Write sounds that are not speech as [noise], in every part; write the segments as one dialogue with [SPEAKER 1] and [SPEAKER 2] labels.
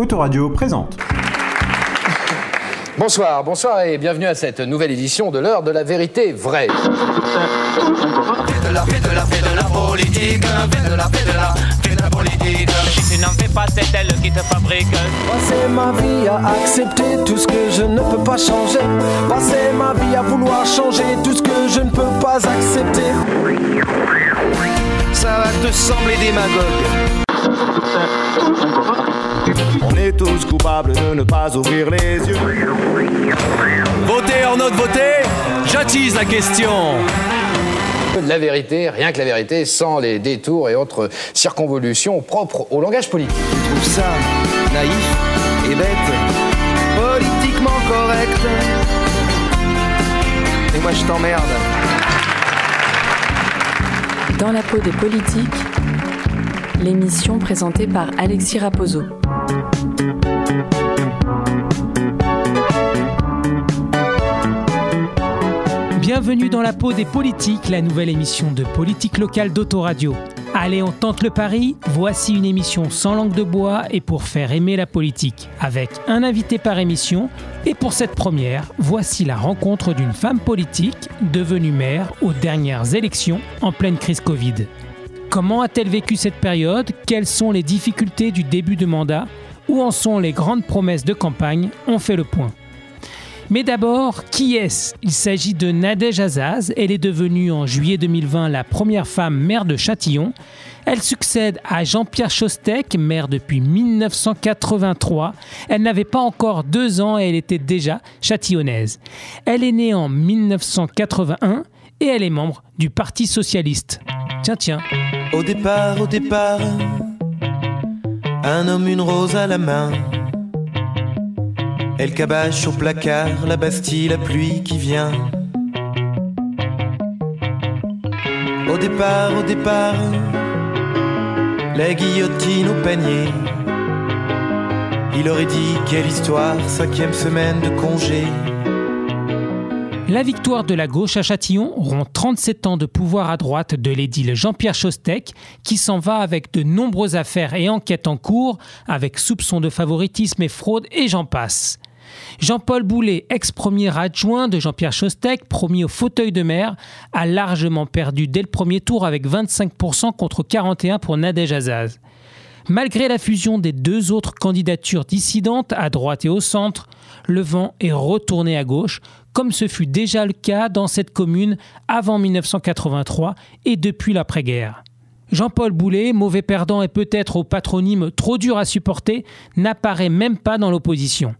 [SPEAKER 1] Autoradio présente.
[SPEAKER 2] Bonsoir, bonsoir et bienvenue à cette nouvelle édition de l'heure de la vérité vraie. de la, de la, de la politique, de la, de la, de la politique.
[SPEAKER 3] Si tu n'en fais pas, c'est elle qui te fabrique.
[SPEAKER 4] Passer ma vie à accepter tout ce que je ne peux pas changer. Passer ma vie à vouloir changer tout ce que je ne peux pas accepter.
[SPEAKER 2] Ça va te sembler démagogue.
[SPEAKER 5] On est tous coupables de ne pas ouvrir les yeux.
[SPEAKER 6] Votez en notre voter, j'attise la question.
[SPEAKER 2] La vérité, rien que la vérité, sans les détours et autres circonvolutions propres au langage politique.
[SPEAKER 4] Tu trouves ça naïf et bête, politiquement correct. Et moi je t'emmerde.
[SPEAKER 7] Dans la peau des politiques, l'émission présentée par Alexis Raposo.
[SPEAKER 8] Bienvenue dans la peau des politiques, la nouvelle émission de politique locale d'Autoradio. Allez, on tente le pari. Voici une émission sans langue de bois et pour faire aimer la politique, avec un invité par émission. Et pour cette première, voici la rencontre d'une femme politique devenue maire aux dernières élections en pleine crise Covid. Comment a-t-elle vécu cette période? Quelles sont les difficultés du début de mandat? Où en sont les grandes promesses de campagne? On fait le point. Mais d'abord, qui est-ce? Il s'agit de Nadège Azaz. Elle est devenue en juillet 2020 la première femme maire de Châtillon. Elle succède à Jean-Pierre Chostec, maire depuis 1983. Elle n'avait pas encore deux ans et elle était déjà châtillonnaise. Elle est née en 1981 et elle est membre du Parti socialiste. Tiens, tiens.
[SPEAKER 9] Au départ, au départ, un homme, une rose à la main. Elle cabache au placard, la Bastille, la pluie qui vient. Au départ, au départ, la guillotine au panier. Il aurait dit quelle histoire, cinquième semaine de congé.
[SPEAKER 8] La victoire de la gauche à Châtillon rompt 37 ans de pouvoir à droite de l'édile Jean-Pierre Chostec, qui s'en va avec de nombreuses affaires et enquêtes en cours, avec soupçons de favoritisme et fraude et j'en passe. Jean-Paul Boulet, ex-premier adjoint de Jean-Pierre Chostec, promis au fauteuil de maire, a largement perdu dès le premier tour avec 25% contre 41% pour Nadège Azaz. Malgré la fusion des deux autres candidatures dissidentes à droite et au centre, le vent est retourné à gauche, comme ce fut déjà le cas dans cette commune avant 1983 et depuis l'après-guerre. Jean-Paul Boulet, mauvais perdant et peut-être au patronyme trop dur à supporter, n'apparaît même pas dans l'opposition.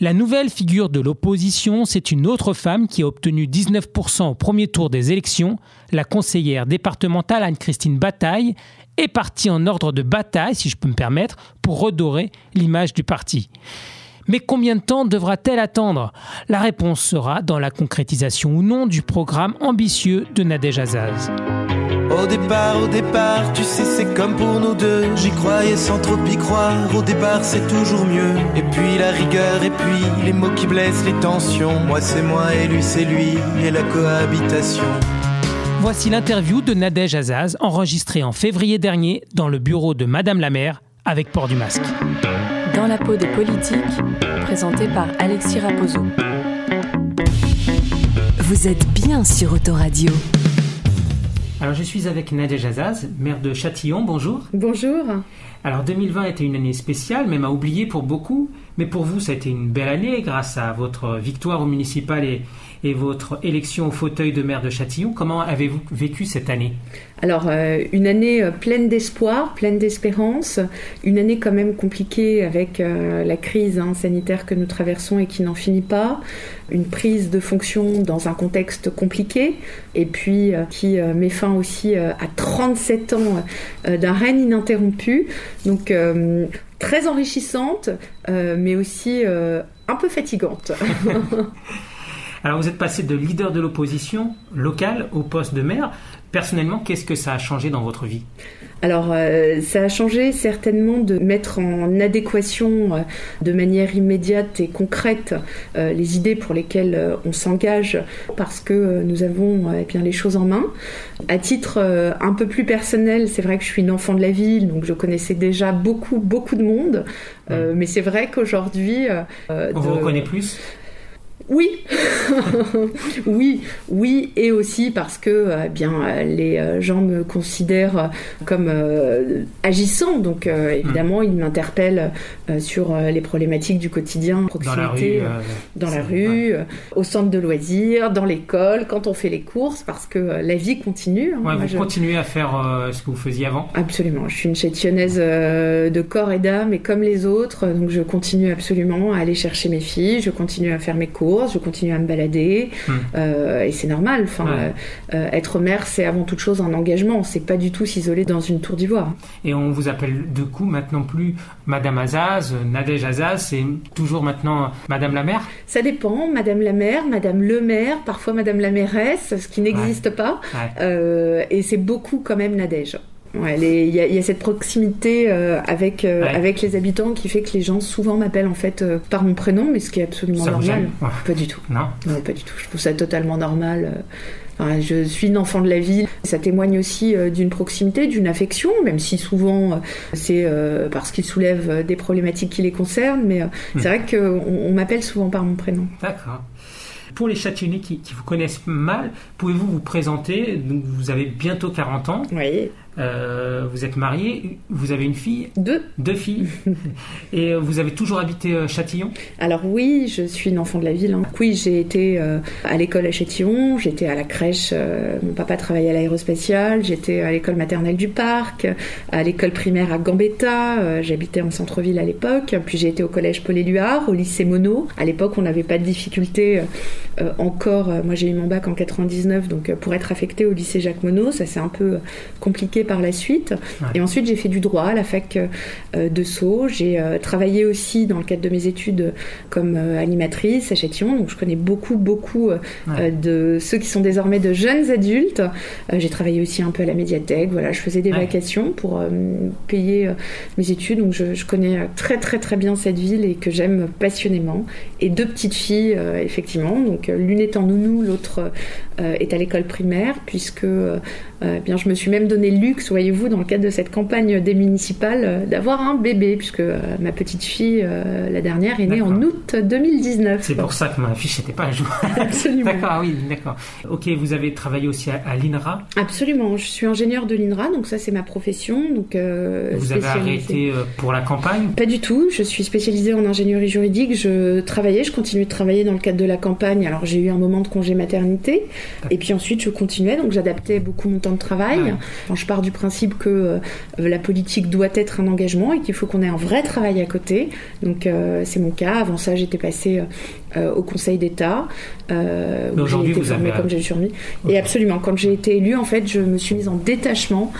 [SPEAKER 8] La nouvelle figure de l'opposition, c'est une autre femme qui a obtenu 19% au premier tour des élections. La conseillère départementale Anne-Christine Bataille est partie en ordre de bataille, si je peux me permettre, pour redorer l'image du parti. Mais combien de temps devra-t-elle attendre? La réponse sera dans la concrétisation ou non du programme ambitieux de Nadège Azaz.
[SPEAKER 9] Au départ, au départ, tu sais, c'est comme pour nous deux. J'y croyais sans trop y croire. Au départ, c'est toujours mieux. Et puis la rigueur, et puis les mots qui blessent, les tensions. Moi, c'est moi, et lui, c'est lui, et la cohabitation.
[SPEAKER 8] Voici l'interview de Nadège Azaz, enregistrée en février dernier dans le bureau de Madame la maire avec port du masque.
[SPEAKER 7] Dans la peau des politiques, présenté par Alexis Raposo.
[SPEAKER 10] Vous êtes bien sur Autoradio.
[SPEAKER 8] Alors je suis avec Nadège Azaz, maire de Châtillon, bonjour.
[SPEAKER 11] Bonjour.
[SPEAKER 8] Alors 2020 était une année spéciale, même à oublier pour beaucoup, mais pour vous ça a été une belle année grâce à votre victoire au municipal et, et votre élection au fauteuil de maire de Châtillon. Comment avez-vous vécu cette année?
[SPEAKER 11] Alors, euh, une année euh, pleine d'espoir, pleine d'espérance, une année quand même compliquée avec euh, la crise hein, sanitaire que nous traversons et qui n'en finit pas, une prise de fonction dans un contexte compliqué, et puis qui met fin aussi à 37 ans d'un règne ininterrompu. Donc, très enrichissante, mais aussi un peu fatigante. [laughs]
[SPEAKER 8] Alors vous êtes passé de leader de l'opposition locale au poste de maire. Personnellement, qu'est-ce que ça a changé dans votre vie?
[SPEAKER 11] Alors, euh, ça a changé certainement de mettre en adéquation euh, de manière immédiate et concrète euh, les idées pour lesquelles on s'engage parce que nous avons eh bien les choses en main. À titre un peu plus personnel, c'est vrai que je suis une enfant de la ville, donc je connaissais déjà beaucoup beaucoup de monde, mais c'est vrai qu'aujourd'hui,
[SPEAKER 8] on vous reconnaît plus?
[SPEAKER 11] Oui, [laughs] oui, oui, et aussi parce que euh, bien euh, les euh, gens me considèrent comme agissant, donc évidemment ils m'interpellent sur les problématiques du quotidien, proximité, dans la rue, au centre de loisirs, dans l'école, quand on fait les courses, parce que la vie continue.
[SPEAKER 8] Hein. vous continuez à faire ce que vous faisiez avant?
[SPEAKER 11] Absolument, je suis une chétionnaise de corps et d'âme, et comme les autres, donc je continue absolument à aller chercher mes filles, je continue à faire mes je continue à me balader, hmm. euh, et c'est normal. Enfin, euh, euh, être mère, c'est avant toute chose un engagement. C'est pas du tout s'isoler dans une tour d'ivoire.
[SPEAKER 8] Et on vous appelle de coup maintenant plus Madame Azaz, Nadège Azaz, c'est toujours maintenant Madame la maire
[SPEAKER 11] Ça dépend. Madame la maire, Madame le maire, parfois Madame la mairesse, ce qui n'existe pas. et c'est beaucoup quand même Nadège. Il y, a cette proximité euh, avec, euh, avec les habitants qui fait que les gens souvent m'appellent en fait euh, par mon prénom, mais ce qui est absolument normal. Pas du tout.
[SPEAKER 8] Non.
[SPEAKER 11] non. pas du tout. Je trouve ça totalement normal. je suis une enfant de la ville. Ça témoigne aussi d'une proximité, d'une affection, même si souvent c'est parce qu'ils soulèvent des problématiques qui les concernent. Mais c'est hmm. vrai qu'on on, m'appelle souvent par mon prénom.
[SPEAKER 8] D'accord. Pour les Châtillonnais qui, qui, vous connaissent mal, pouvez-vous vous présenter? Vous avez bientôt 40 ans.
[SPEAKER 11] Oui.
[SPEAKER 8] Euh, vous êtes marié, vous avez une fille
[SPEAKER 11] Deux.
[SPEAKER 8] Deux filles. [laughs] Et euh, vous avez toujours habité euh, Châtillon
[SPEAKER 11] Alors oui, je suis une enfant de la ville. Hein. Oui, j'ai été à l'école à Châtillon, j'étais à la crèche, mon papa travaillait à l'aérospatiale, j'étais à l'école maternelle du parc, à l'école primaire à Gambetta, j'habitais en centre-ville à l'époque, puis j'ai été au collège Paul-Éluard, au lycée Mono. À l'époque, on n'avait pas de difficulté encore. Moi, j'ai eu mon bac en 99, donc pour être affecté au lycée Jacques Monod, ça c'est un peu compliqué par la suite. Et ensuite, j'ai fait du droit à la fac euh, de Sceaux. J'ai euh, travaillé aussi dans le cadre de mes études comme euh, animatrice à Châtillon. Donc, je connais beaucoup, beaucoup de ceux qui sont désormais de jeunes adultes. j'ai travaillé aussi un peu à la médiathèque. Voilà, je faisais des vacations pour payer mes études. Donc, je, connais très, très, très bien cette ville et que j'aime passionnément. Et deux petites filles, effectivement. Donc, l'une est en nounou, l'autre est à l'école primaire, puisque bien, je me suis même donné le luxe, voyez-vous, dans le cadre de cette campagne des municipales, euh, d'avoir un bébé, puisque euh, ma petite fille, euh, la dernière, est née en août 2019.
[SPEAKER 8] C'est pour ça que ma fiche n'était pas à jour. [laughs]
[SPEAKER 11] Absolument.
[SPEAKER 8] d'accord, oui, d'accord. Ok, vous avez travaillé aussi à, l'INRA
[SPEAKER 11] Absolument, je suis ingénieur de l'INRA, donc ça c'est ma profession. Donc,
[SPEAKER 8] vous avez arrêté pour la campagne?
[SPEAKER 11] Pas du tout, je suis spécialisée en ingénierie juridique. Je travaillais, je continue de travailler dans le cadre de la campagne. Alors j'ai eu un moment de congé maternité, et puis ensuite je continuais, donc j'adaptais beaucoup mon temps de travail. Quand je pars du principe que euh, la politique doit être un engagement et qu'il faut qu'on ait un vrai travail à côté. Donc euh, c'est mon cas. Avant ça, j'étais passée euh, au Conseil d'État.
[SPEAKER 8] où j'ai été formée
[SPEAKER 11] comme j'ai surmis. Et absolument, quand j'ai été élue, en fait, je me suis mise en détachement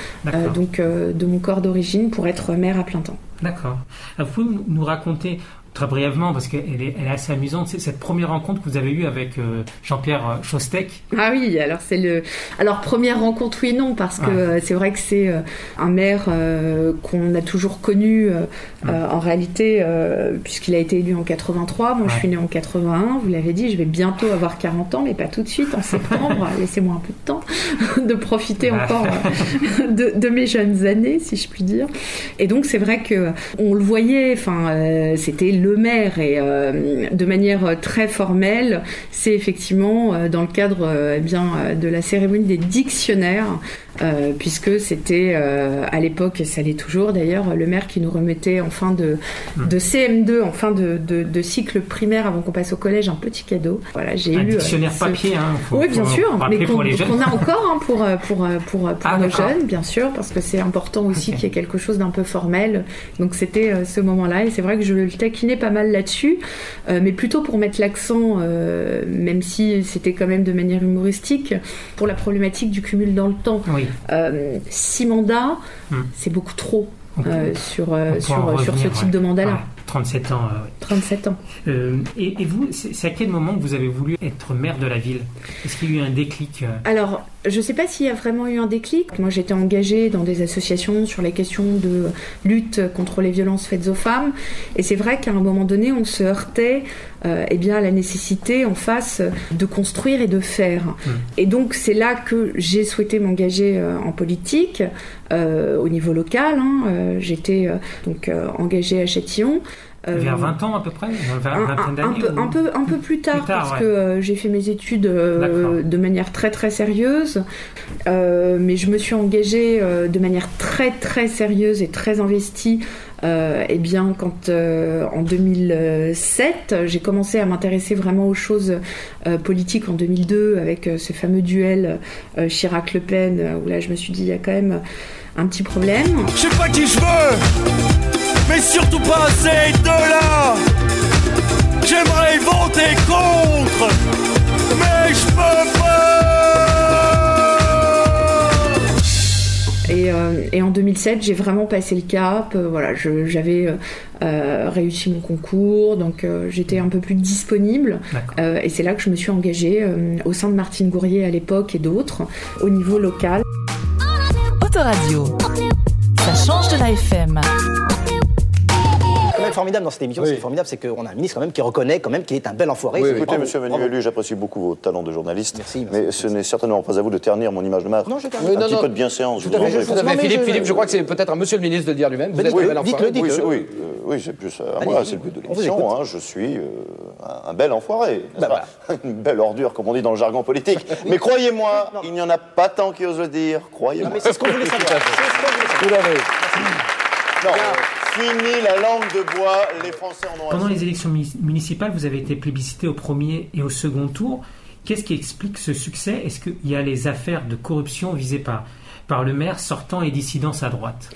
[SPEAKER 11] donc de mon corps d'origine pour être mère à plein temps.
[SPEAKER 8] D'accord. Vous pouvez nous raconter très brièvement, parce qu'elle est, elle est assez amusante, c'est cette première rencontre que vous avez eue avec euh, Jean-Pierre euh, Chostek.
[SPEAKER 11] Ah oui, alors c'est le. Alors, première rencontre, oui, non, parce que euh, c'est vrai que c'est un maire qu'on a toujours connu en réalité, puisqu'il a été élu en 83. Moi, je suis née en 81, vous l'avez dit, je vais bientôt avoir 40 ans, mais pas tout de suite, en septembre. [laughs] Laissez-moi un peu de temps [laughs] de profiter encore de, de, mes jeunes années, si je puis dire. Et donc, c'est vrai que on le voyait, enfin, c'était le maire et euh, de manière très formelle, c'est effectivement euh, dans le cadre euh, eh bien de la cérémonie des dictionnaires euh, puisque c'était euh, à l'époque, et ça l'est toujours d'ailleurs, le maire qui nous remettait en fin de, hmm. de CM2, en fin de, de, cycle primaire avant qu'on passe au collège, un petit cadeau.
[SPEAKER 8] Voilà, j'ai eu. Un dictionnaire papier, hein,
[SPEAKER 11] Oui, bien sûr, mais qu'on a encore hein, pour, pour, pour, pour ah, nos jeunes, bien sûr, parce que c'est important aussi qu'il y ait quelque chose d'un peu formel. Donc c'était euh, ce moment-là, et c'est vrai que je le taquinais pas mal là-dessus, mais plutôt pour mettre l'accent, même si c'était quand même de manière humoristique, pour la problématique du cumul dans le temps.
[SPEAKER 8] Oui.
[SPEAKER 11] Euh, six mandats, hmm. c'est beaucoup trop. Euh, sur, euh, sur, sur ce type de mandat-là.
[SPEAKER 8] 37 ans.
[SPEAKER 11] 37 ans.
[SPEAKER 8] et, et, vous, c'est à quel moment que vous avez voulu être maire de la ville? Est-ce qu'il y a eu un déclic
[SPEAKER 11] Alors, je ne sais pas s'il y a vraiment eu un déclic. Moi, j'étais engagée dans des associations sur les questions de lutte contre les violences faites aux femmes. Et c'est vrai qu'à un moment donné, on se heurtait euh, eh bien, la nécessité en face de construire et de faire. Mmh. Et donc, c'est là que j'ai souhaité m'engager euh, en politique. Euh, au niveau local, hein. euh, j'étais donc engagée à Châtillon.
[SPEAKER 8] Vers 20 ans à peu près
[SPEAKER 11] un, un, peu, un, peu, un peu plus tard, parce que j'ai fait mes études de manière très très sérieuse. mais je me suis engagée de manière très très sérieuse et très investie euh, eh bien, quand euh, en 2007, j'ai commencé à m'intéresser vraiment aux choses euh, politiques en 2002 avec ce fameux duel Chirac-Le Pen, où là, je me suis dit, il y a quand même un petit problème.
[SPEAKER 1] Je sais pas qui je veux, mais surtout pas ces deux-là. J'aimerais voter contre, mais je peux pas.
[SPEAKER 11] Euh, et, en 2007, j'ai vraiment passé le cap. Euh, voilà, j'avais euh, réussi mon concours, donc j'étais un peu plus disponible. et c'est là que je me suis engagée au sein de Martine Gourrier à l'époque et d'autres au niveau local.
[SPEAKER 10] Autoradio, ça change de la FM
[SPEAKER 12] formidable dans cette émission, c'est formidable, c'est qu'on a un ministre quand même qui reconnaît quand même qu'il est un bel enfoiré.
[SPEAKER 13] écoutez, monsieur Manuelu, j'apprécie beaucoup vos talents de journaliste.
[SPEAKER 12] Merci,
[SPEAKER 13] mais ce n'est certainement pas à vous de ternir mon image de maître.
[SPEAKER 12] Non, je
[SPEAKER 13] Un petit peu de bienséance.
[SPEAKER 2] Tout à fait, Philippe, Philippe, je crois que c'est peut-être à monsieur le ministre de le dire lui-même. Vous êtes un bel enfoiré.
[SPEAKER 13] Oui, oui, oui, c'est plus à moi, c'est le but de l'émission. Hein. Je suis euh, un bel enfoiré. Bah, [laughs] Une belle ordure, comme on dit dans le jargon politique. [laughs] Mais croyez-moi, il n'y en a pas tant qui osent le dire. Croyez-moi. [laughs]
[SPEAKER 12] C'est ce qu'on voulait savoir.
[SPEAKER 13] Tout à fait. Non. Fini la langue de bois, les Français en ont
[SPEAKER 8] Pendant les élections municipales, vous avez été plébiscité au premier et au second tour. Qu'est-ce qui explique ce succès? Est-ce qu'il y a les affaires de corruption visées par, par le maire sortant et dissidence à droite?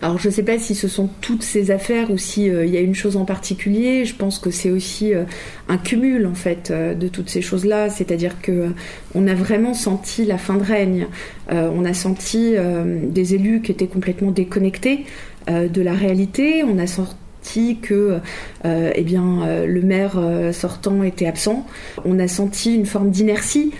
[SPEAKER 11] Alors je ne sais pas si ce sont toutes ces affaires ou s'il euh, il y a une chose en particulier. Je pense que c'est aussi euh, un cumul en fait euh, de toutes ces choses-là. C'est-à-dire que on a vraiment senti la fin de règne. on a senti des élus qui étaient complètement déconnectés euh, de la réalité. On a senti que euh, eh bien, euh, le maire sortant était absent. On a senti une forme d'inertie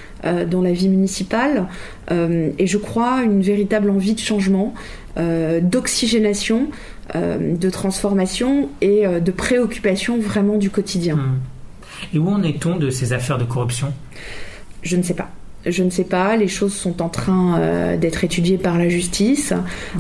[SPEAKER 11] dans la vie municipale et je crois une véritable envie de changement, d'oxygénation, de transformation et de préoccupation vraiment du quotidien. Mmh.
[SPEAKER 8] Et où en est-on de ces affaires de corruption?
[SPEAKER 11] Je ne sais pas. Je ne sais pas, les choses sont en train euh, d'être étudiées par la justice.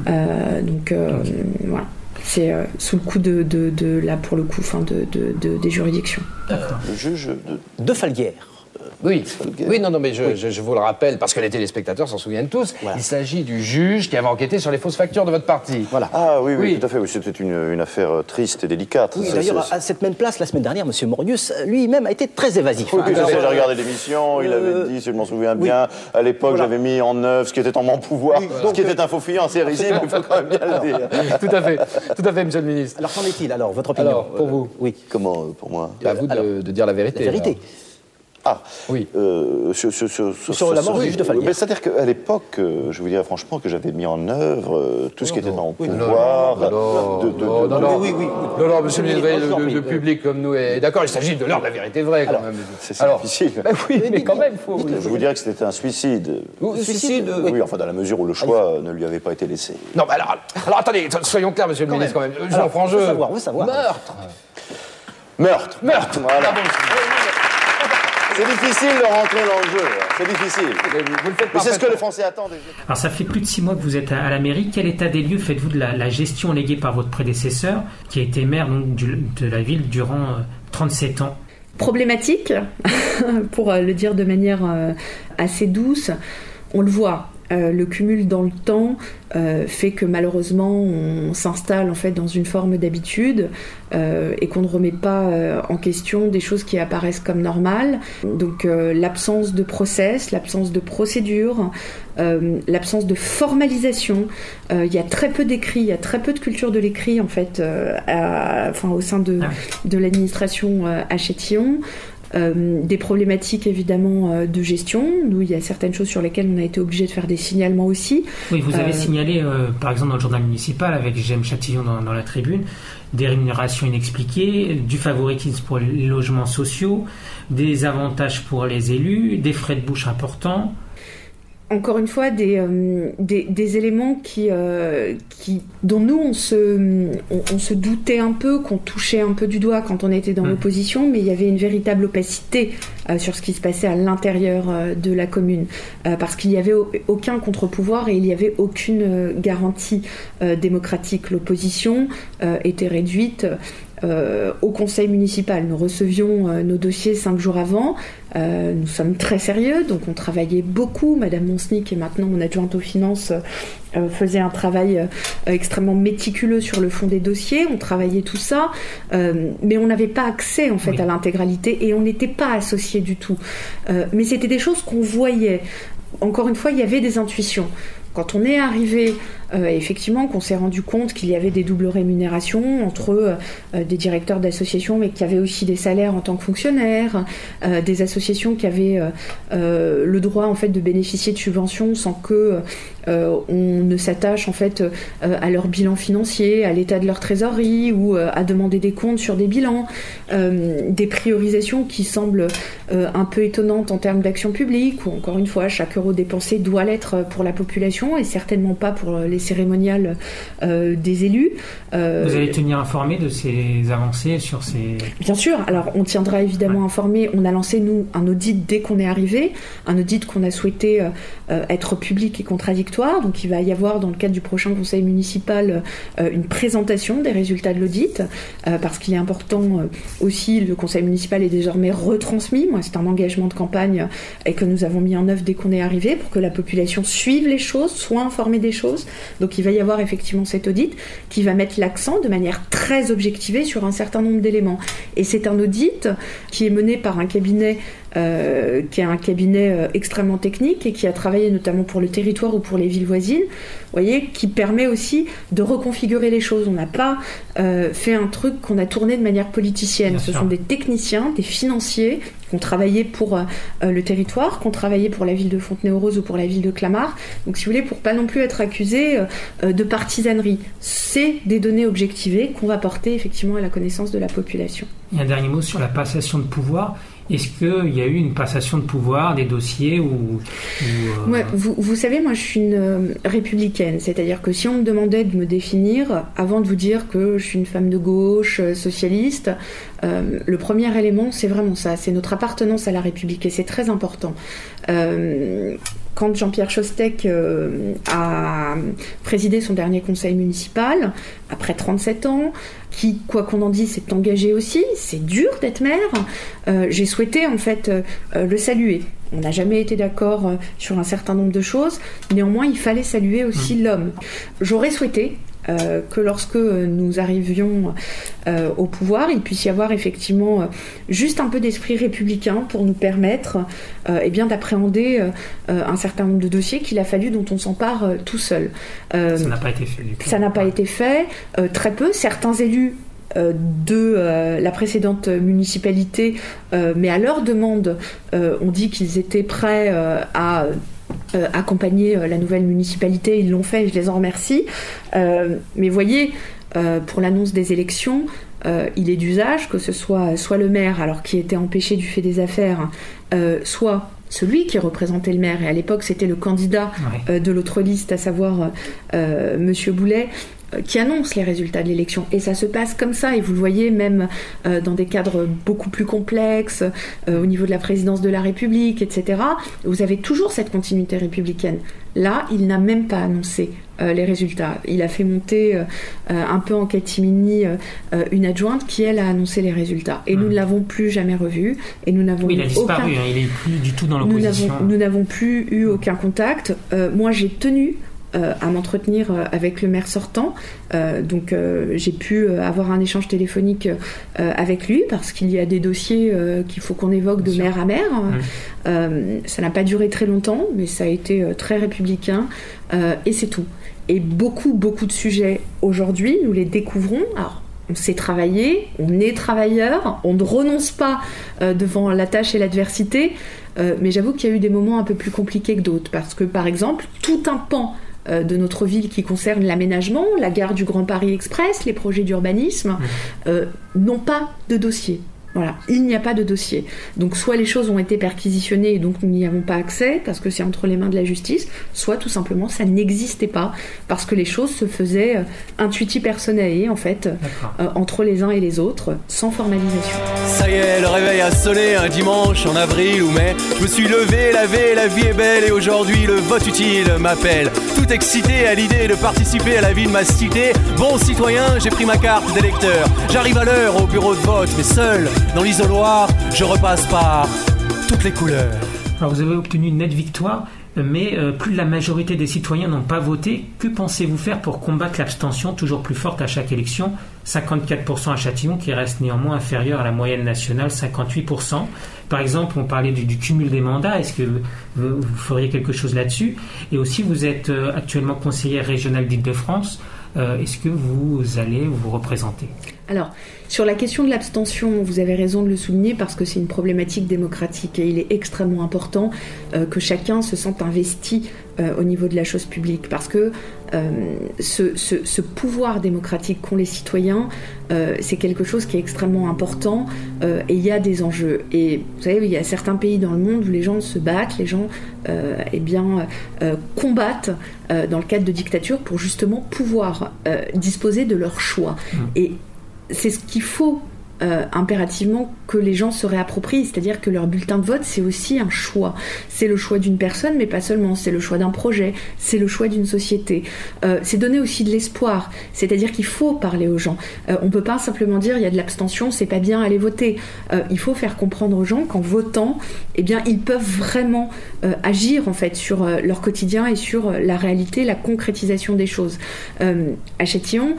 [SPEAKER 11] Euh, donc euh, voilà, c'est sous le coup de, de, là pour le coup, fin de, des juridictions.
[SPEAKER 12] D'accord. Le juge de Falguière
[SPEAKER 2] oui, oui, non, non, mais je, vous le rappelle, parce que les téléspectateurs s'en souviennent tous, il s'agit du juge qui avait enquêté sur les fausses factures de votre parti.
[SPEAKER 13] Voilà. Ah oui, oui, tout à fait, c'était une, affaire euh, triste et délicate.
[SPEAKER 12] Oui, d'ailleurs, à cette même place, la semaine dernière, M. Morius lui-même a été très évasif.
[SPEAKER 13] Oui, j'ai regardé l'émission, il avait euh, dit, si je m'en souviens bien, à l'époque, j'avais mis en œuvre ce qui était en mon pouvoir, ce qui était un faux fuyant série mais il faut quand même bien le dire. [laughs]
[SPEAKER 2] tout à fait, tout à fait, M. le ministre.
[SPEAKER 12] Alors, qu'en est-il, alors, votre opinion? Alors,
[SPEAKER 2] pour vous
[SPEAKER 12] Oui.
[SPEAKER 13] Comment, euh, pour moi?
[SPEAKER 2] À vous de, dire la vérité.
[SPEAKER 12] La vérité.
[SPEAKER 13] Ah,
[SPEAKER 2] oui.
[SPEAKER 13] Euh,
[SPEAKER 12] sur, la mort du juge de Falguière.
[SPEAKER 13] C'est-à-dire qu'à l'époque, euh, je vous dirais franchement que j'avais mis en œuvre euh, tout ce qui était dans mon pouvoir.
[SPEAKER 2] Non, non, non, oui, oui. Non, non, monsieur le le, public comme nous est d'accord. Il s'agit de l'heure de la vérité vraie, quand même.
[SPEAKER 13] C'est difficile.
[SPEAKER 2] Bah oui, mais quand même, faut.
[SPEAKER 13] Je vous dirais que c'était un suicide.
[SPEAKER 2] Suicide
[SPEAKER 13] Oui, enfin, dans la mesure où le choix ne lui avait pas été laissé.
[SPEAKER 2] Non, mais alors, alors attendez, soyons clairs, monsieur le ministre, quand même. Jean Frangeux.
[SPEAKER 12] savoir,
[SPEAKER 2] Meurtre.
[SPEAKER 13] Meurtre.
[SPEAKER 2] Meurtre. Voilà.
[SPEAKER 13] C'est difficile de rentrer dans le jeu. C'est difficile. Mais c'est ce que les Français attendent.
[SPEAKER 8] Alors, ça fait plus de six mois que vous êtes à, la mairie. Quel état des lieux faites-vous de la, gestion léguée par votre prédécesseur, qui a été maire donc, de la ville durant 37 euh, ans?
[SPEAKER 11] Problématique, [laughs] pour euh, le dire de manière euh, assez douce. On le voit, euh, le cumul dans le temps euh, fait que malheureusement on s'installe en fait dans une forme d'habitude euh, et qu'on ne remet pas en question des choses qui apparaissent comme normales. Donc l'absence de process, l'absence de procédure, l'absence de formalisation. Il y a très peu d'écrits, il y a très peu de culture de l'écrit en fait, enfin, au sein de, ah de l'administration à Châtillon. des problématiques évidemment de gestion. Nous, il y a certaines choses sur lesquelles on a été obligé de faire des signalements aussi.
[SPEAKER 8] Oui, vous avez signalé, par exemple, dans le journal municipal, avec J'aime Châtillon dans, la tribune, des rémunérations inexpliquées, du favoritisme pour les logements sociaux, des avantages pour les élus, des frais de bouche importants
[SPEAKER 11] encore une fois des, euh, des, éléments qui, euh, qui, dont nous on se, on, se doutait un peu, qu'on touchait un peu du doigt quand on était dans mmh. l'opposition, mais il y avait une véritable opacité euh, sur ce qui se passait à l'intérieur de la commune, parce qu'il n'y avait aucun contre-pouvoir et il n'y avait aucune garantie démocratique. L'opposition était réduite euh, au conseil municipal. Nous recevions euh, nos dossiers cinq jours avant. Euh, nous sommes très sérieux, donc on travaillait beaucoup. Madame Monsny, qui est maintenant mon adjointe aux finances, faisait un travail extrêmement méticuleux sur le fond des dossiers. On travaillait tout ça, mais on n'avait pas accès en fait à l'intégralité et on n'était pas associés du tout. mais c'était des choses qu'on voyait. Encore une fois, il y avait des intuitions. Quand on est arrivé effectivement qu'on s'est rendu compte qu'il y avait des doubles rémunérations entre euh, des directeurs d'associations, mais qui avaient aussi des salaires en tant que fonctionnaires, euh, des associations qui avaient le droit en fait de bénéficier de subventions sans que on ne s'attache en fait à leur bilan financier, à l'état de leur trésorerie ou à demander des comptes sur des bilans, des priorisations qui semblent un peu étonnantes en termes d'action publique, où encore une fois chaque euro dépensé doit l'être pour la population et certainement pas pour les cérémoniales euh, des élus.
[SPEAKER 8] Euh, Vous allez tenir informé de ces avancées sur ces...
[SPEAKER 11] Bien sûr, alors on tiendra évidemment informé. On a lancé, nous, un audit dès qu'on est arrivé, un audit qu'on a souhaité euh, être public et contradictoire. Donc il va y avoir, dans le cadre du prochain conseil municipal, une présentation des résultats de l'audit, parce qu'il est important aussi, le conseil municipal est désormais retransmis. Moi, c'est un engagement de campagne et que nous avons mis en œuvre dès qu'on est arrivé pour que la population suive les choses, soit informée des choses. Donc il va y avoir effectivement cet audit qui va mettre l'accent de manière très objectivée sur un certain nombre d'éléments. Et c'est un audit qui est mené par un cabinet euh, qui est un cabinet euh, extrêmement technique et qui a travaillé notamment pour le territoire ou pour les villes voisines, voyez, qui permet aussi de reconfigurer les choses. On n'a pas euh, fait un truc qu'on a tourné de manière politicienne. Ce sont des techniciens, des financiers qui ont travaillé pour le territoire, qui ont travaillé pour la ville de Fontenay-aux-Roses ou pour la ville de Clamart. Donc, si vous voulez, pour pas non plus être accusé de partisanerie, c'est des données objectivées qu'on va porter effectivement à la connaissance de la population.
[SPEAKER 8] Et un dernier mot sur la passation de pouvoir. Est-ce qu'il y a eu une passation de pouvoir des dossiers ou,
[SPEAKER 11] euh, vous, savez, moi je suis une euh, républicaine, c'est-à-dire que si on me demandait de me définir, avant de vous dire que je suis une femme de gauche, euh, socialiste, le premier élément c'est vraiment ça, c'est notre appartenance à la République et c'est très important quand Jean-Pierre Chostec a présidé son dernier conseil municipal, après 37 ans, qui, quoi qu'on en dise, s'est engagé aussi. C'est dur d'être maire. Euh, j'ai souhaité en fait euh, euh, le saluer. On n'a jamais été d'accord sur un certain nombre de choses. Néanmoins, il fallait saluer aussi mmh. l'homme. J'aurais souhaité euh, que lorsque nous arrivions euh, au pouvoir, il puisse y avoir effectivement euh, juste un peu d'esprit républicain pour nous permettre eh bien d'appréhender un certain nombre de dossiers qu'il a fallu dont on s'empare tout seul.
[SPEAKER 8] ça n'a pas été fait.
[SPEAKER 11] Ça n'a pas été fait. très peu. Certains élus de la précédente municipalité, mais à leur demande, ont dit qu'ils étaient prêts à euh, accompagner euh, la nouvelle municipalité. Ils l'ont fait et je les en remercie. Euh, mais voyez, pour l'annonce des élections, il est d'usage que ce soit soit le maire, alors qui était empêché du fait des affaires, soit celui qui représentait le maire, et à l'époque c'était le candidat de l'autre liste, à savoir Monsieur Boulet, euh, qui annonce les résultats de l'élection. Et ça se passe comme ça, et vous le voyez même euh, dans des cadres beaucoup plus complexes, euh, au niveau de la présidence de la République, etc. Vous avez toujours cette continuité républicaine. Là, il n'a même pas annoncé les résultats. Il a fait monter un peu en catimini une adjointe qui, elle, a annoncé les résultats. Et nous ne l'avons plus jamais revu. Et nous n'avons
[SPEAKER 8] il a disparu, hein, il est plus du tout dans l'opposition.
[SPEAKER 11] Nous n'avons plus eu aucun contact. moi, j'ai tenu euh, à m'entretenir euh, avec le maire sortant. Euh, donc j'ai pu avoir un échange téléphonique avec lui parce qu'il y a des dossiers qu'il faut qu'on évoque de maire à maire. ça n'a pas duré très longtemps, mais ça a été très républicain et c'est tout. Et beaucoup, beaucoup de sujets aujourd'hui, nous les découvrons. Alors, on sait travailler, on est travailleur, on ne renonce pas devant la tâche et l'adversité, mais j'avoue qu'il y a eu des moments un peu plus compliqués que d'autres, parce que par exemple, tout un pan de notre ville qui concerne l'aménagement, la gare du Grand Paris Express, les projets d'urbanisme, n'ont pas de dossier. Voilà, il n'y a pas de dossier. Donc soit les choses ont été perquisitionnées et donc nous n'y avons pas accès parce que c'est entre les mains de la justice, soit tout simplement ça n'existait pas parce que les choses se faisaient euh, intuitif personnelles en fait euh, entre les uns et les autres sans formalisation.
[SPEAKER 6] Ça y est, le réveil a sonné un dimanche en avril ou mai. Je me suis levé, lavé, la vie est belle et aujourd'hui le vote utile m'appelle. Tout excité à l'idée de participer à la vie de ma cité. Bon citoyen, j'ai pris ma carte d'électeur. J'arrive à l'heure au bureau de vote, mais seul dans l'isoloir, je repasse par toutes les couleurs.
[SPEAKER 8] Alors vous avez obtenu une nette victoire, mais euh, plus la majorité des citoyens n'ont pas voté. Que pensez-vous faire pour combattre l'abstention toujours plus forte à chaque élection? 54% à Châtillon, qui reste néanmoins inférieur à la moyenne nationale, 58%. Par exemple, on parlait du, cumul des mandats. Est-ce que vous, feriez quelque chose là-dessus? Et aussi, vous êtes euh, actuellement conseillère régionale d'Île-de-France. Euh, est-ce que vous allez vous représenter?
[SPEAKER 11] Alors, sur la question de l'abstention, vous avez raison de le souligner parce que c'est une problématique démocratique et il est extrêmement important euh, que chacun se sente investi euh, au niveau de la chose publique parce que ce, pouvoir démocratique qu'ont les citoyens, c'est quelque chose qui est extrêmement important et il y a des enjeux. Et vous savez, il y a certains pays dans le monde où les gens se battent, les gens eh bien, combattent dans le cadre de dictature pour justement pouvoir disposer de leur choix. Mmh. Et c'est ce qu'il faut euh, impérativement que les gens se réapproprient, c'est-à-dire que leur bulletin de vote, c'est aussi un choix. C'est le choix d'une personne, mais pas seulement, c'est le choix d'un projet, c'est le choix d'une société. Euh, c'est donner aussi de l'espoir, c'est-à-dire qu'il faut parler aux gens. Euh, on ne peut pas simplement dire il y a de l'abstention, c'est pas bien, allez voter. il faut faire comprendre aux gens qu'en votant, eh bien, ils peuvent vraiment agir en fait sur leur quotidien et sur la réalité, la concrétisation des choses. à Châtillon,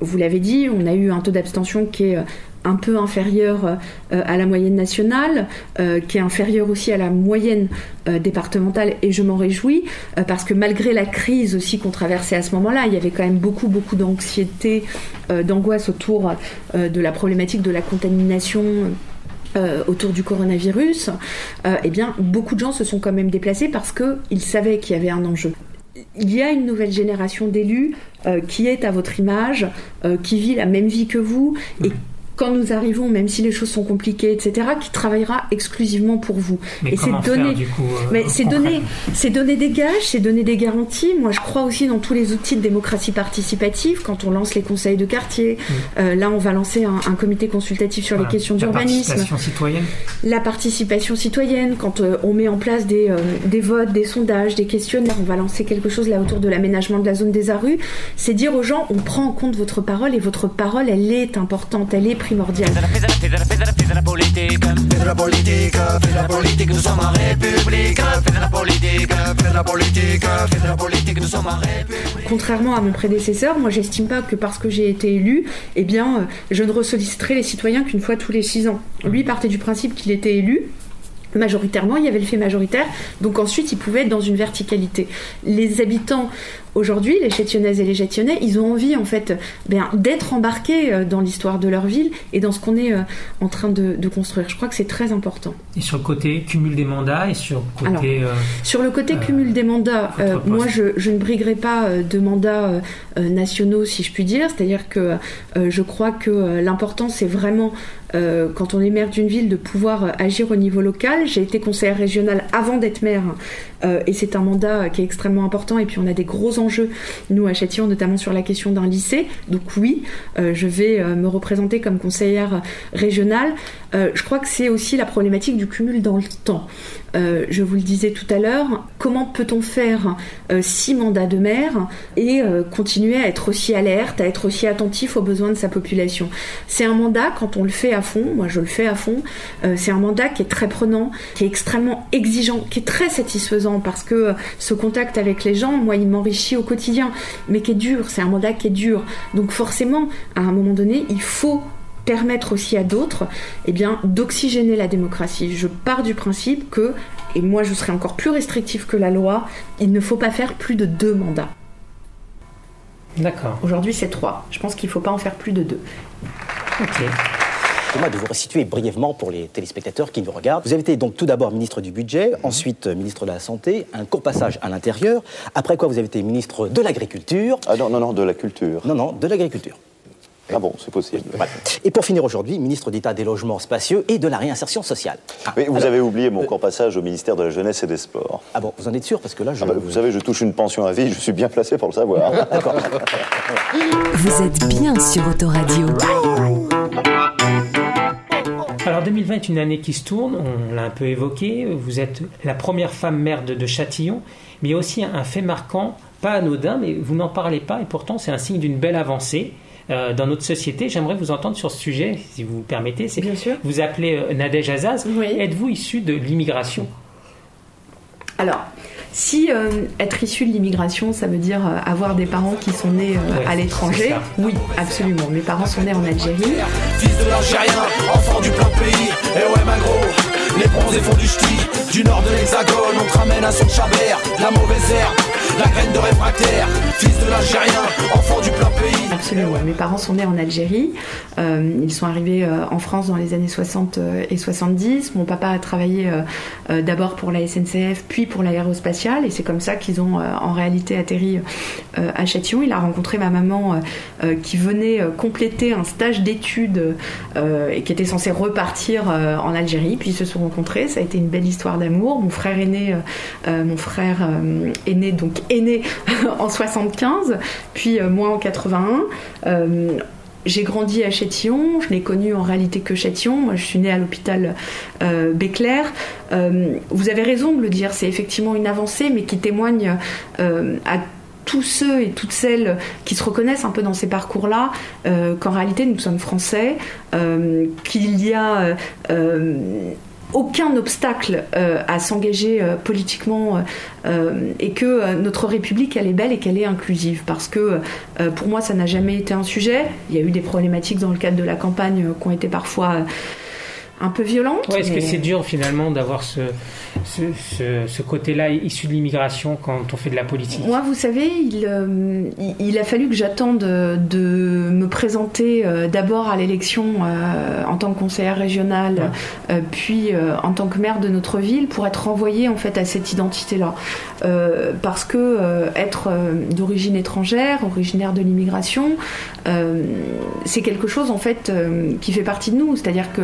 [SPEAKER 11] vous l'avez dit, on a eu un taux d'abstention qui est un peu inférieur euh, à la moyenne nationale, euh, qui est inférieur aussi à la moyenne euh, départementale, et je m'en réjouis, parce que malgré la crise aussi qu'on traversait à ce moment-là, il y avait quand même beaucoup, beaucoup d'anxiété, d'angoisse autour de la problématique de la contamination. autour du coronavirus, eh bien, beaucoup de gens se sont quand même déplacés parce qu'ils savaient qu'il y avait un enjeu il y a une nouvelle génération d'élus qui est à votre image, qui vit la même vie que vous et quand nous arrivons, même si les choses sont compliquées, etc., qui travaillera exclusivement pour vous.
[SPEAKER 8] Mais
[SPEAKER 11] et
[SPEAKER 8] c'est donner, euh,
[SPEAKER 11] mais c'est donner, c'est donner des gages, c'est donner des garanties. Moi, je crois aussi dans tous les outils de démocratie participative. Quand on lance les conseils de quartier, mm. euh, là, on va lancer un, comité consultatif sur les questions d'urbanisme.
[SPEAKER 8] La participation citoyenne.
[SPEAKER 11] La participation citoyenne. Quand euh, on met en place des, des votes, des sondages, des questionnaires, on va lancer quelque chose là autour de l'aménagement de la zone des ARU. C'est dire aux gens, on prend en compte votre parole et votre parole, elle est importante, elle est primordial. Contrairement à mon prédécesseur, moi j'estime pas que parce que j'ai été élu, eh bien, euh, je ne ressolliciterai les citoyens qu'une fois tous les six ans. Lui partait du principe qu'il était élu, majoritairement, il y avait le fait majoritaire, donc ensuite il pouvait être dans une verticalité. Les habitants aujourd'hui, les Chétionnaises et les Chétionnais, ils ont envie en fait ben, d'être embarqués euh, dans l'histoire de leur ville et dans ce qu'on est euh, en train de, construire. Je crois que c'est très important.
[SPEAKER 8] Et sur le côté cumul des mandats et sur le côté...
[SPEAKER 11] Euh, sur le côté cumul des mandats, moi je, je, ne briguerai pas de mandats nationaux si je puis dire, c'est-à-dire que je crois que l'important c'est vraiment quand on est maire d'une ville de pouvoir agir au niveau local. J'ai été conseillère régionale avant d'être maire et c'est un mandat qui est extrêmement important et puis on a des gros nous, à notamment sur la question d'un lycée. Donc oui, euh, je vais euh, me représenter comme conseillère régionale. Euh, je crois que c'est aussi la problématique du cumul dans le temps. Je vous le disais tout à l'heure, comment peut-on faire six mandats de maire et continuer à être aussi alerte, à être aussi attentif aux besoins de sa population? C'est un mandat, quand on le fait à fond, moi je le fais à fond, c'est un mandat qui est très prenant, qui est extrêmement exigeant, qui est très satisfaisant parce que ce contact avec les gens, moi il m'enrichit au quotidien, mais qui est dur, c'est un mandat qui est dur. Donc forcément, à un moment donné, il faut permettre aussi à d'autres eh bien, d'oxygéner la démocratie. Je pars du principe que, et moi je serai encore plus restrictif que la loi, il ne faut pas faire plus de deux mandats.
[SPEAKER 8] D'accord.
[SPEAKER 11] Aujourd'hui, c'est trois. Je pense qu'il ne faut pas en faire plus de deux.
[SPEAKER 8] Ok.
[SPEAKER 12] Moi, de vous resituer brièvement pour les téléspectateurs qui nous regardent. Vous avez été donc tout d'abord ministre du Budget, ensuite ministre de la Santé, un court passage à l'Intérieur, après quoi vous avez été ministre de l'Agriculture.
[SPEAKER 13] Ah non, non, non, de la culture.
[SPEAKER 12] Non, non, de l'Agriculture.
[SPEAKER 13] Ah bon, c'est possible.
[SPEAKER 12] Et pour finir aujourd'hui, ministre d'État des Logements Spacieux et de la Réinsertion sociale. Ah,
[SPEAKER 13] Mais vous
[SPEAKER 12] alors,
[SPEAKER 13] avez oublié mon
[SPEAKER 12] euh,
[SPEAKER 13] court passage au ministère de la Jeunesse et des Sports.
[SPEAKER 12] Ah bon, vous en êtes sûr Parce que là, je...
[SPEAKER 13] Ah bah, vous savez, je touche une pension à vie, je suis bien placé pour le savoir. [laughs]
[SPEAKER 12] D'accord.
[SPEAKER 14] Vous êtes bien sur Autoradio.
[SPEAKER 8] Alors 2020 est une année qui se tourne, on l'a un peu évoqué, vous êtes la première femme maire de, de Châtillon, mais il y a aussi un, un fait marquant, pas anodin, mais vous n'en parlez pas, et pourtant c'est un signe d'une belle avancée. Euh, dans notre société, j'aimerais vous entendre sur ce sujet, si vous vous permettez. C'est
[SPEAKER 11] Bien sûr.
[SPEAKER 8] Vous appelez euh, Nadège Azaz. Êtes-vous issu de l'immigration?
[SPEAKER 11] Alors, si euh, être issu de l'immigration, ça veut dire euh, avoir des parents qui sont nés euh,
[SPEAKER 8] Ouais,
[SPEAKER 11] à l'étranger, oui, absolument. Mes parents sont nés en Algérie.
[SPEAKER 9] Fils de l'Algérien, enfant du plein pays. Et ouais, ma gros, les bronzés font du ch'ti. Du nord de l'hexagone, on te ramène un son chabert. La mauvaise herbe, la graine de réfractaire. Fils de l'Algérien, enfant du plein pays.
[SPEAKER 11] Absolument. Mes parents sont nés en Algérie. Euh, ils sont arrivés euh, en France dans les années 60 euh, et 70. Mon papa a travaillé d'abord pour la SNCF, puis pour l'aérospatiale. Et c'est comme ça qu'ils ont en réalité atterri à Châtillon. Il a rencontré ma maman qui venait compléter un stage d'études et qui était censé repartir en Algérie. Puis ils se sont rencontrés. Ça a été une belle histoire d'amour. Mon frère aîné, mon frère aîné, donc aîné en 75, puis euh, moi en 81. Euh, j'ai grandi à Châtillon, je n'ai connu en réalité que Châtillon. Moi, je suis née à l'hôpital euh, Béclair. Euh, vous avez raison de le dire, c'est effectivement une avancée, mais qui témoigne euh, à tous ceux et toutes celles qui se reconnaissent un peu dans ces parcours-là, euh, qu'en réalité nous sommes français, euh, qu'il y a euh, euh, aucun obstacle euh, à s'engager euh, politiquement euh, et que notre République elle est belle et qu'elle est inclusive parce que pour moi ça n'a jamais été un sujet. Il y a eu des problématiques dans le cadre de la campagne qui ont été parfois un peu violentes.
[SPEAKER 8] Ouais, Est-ce que c'est dur finalement d'avoir ce, ce, ce- ce côté-là issu de l'immigration quand on fait de la politique?
[SPEAKER 11] Moi, vous savez, il, euh, il- il a fallu que j'attende de, me présenter euh, d'abord à l'élection euh, en tant que conseillère régionale, puis en tant que maire de notre ville, pour être renvoyée en fait à cette identité-là. Parce que être d'origine étrangère, originaire de l'immigration, c'est quelque chose en fait qui fait partie de nous. C'est-à-dire que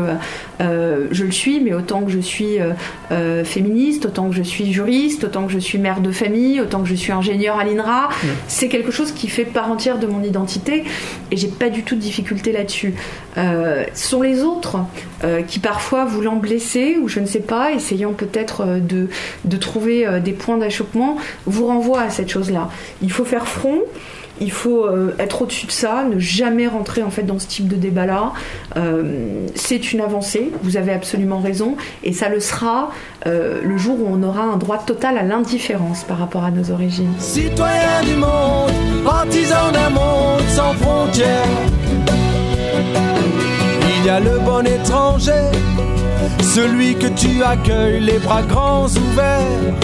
[SPEAKER 11] je le suis, mais autant que je suis euh, euh, féministe, autant que je suis juriste, autant que je suis mère de famille, autant que je suis ingénieure à l'INRA, c'est quelque chose qui fait part entière de mon identité et j'ai pas du tout de difficulté là-dessus. Euh, ce sont les autres euh, qui parfois voulant blesser ou je ne sais pas, essayant peut-être euh, de, de trouver euh, des points d'achoppement, vous renvoient à cette chose-là. Il faut faire front. Il faut euh, être au-dessus de ça, ne jamais rentrer en fait dans ce type de débat-là. Euh, c'est une avancée, vous avez absolument raison, et ça le sera euh, le jour où on aura un droit total à l'indifférence par rapport à nos origines.
[SPEAKER 9] Citoyen du monde, partisan d'un monde sans frontières. Il y a le bon étranger, celui que tu accueilles les bras grands ouverts.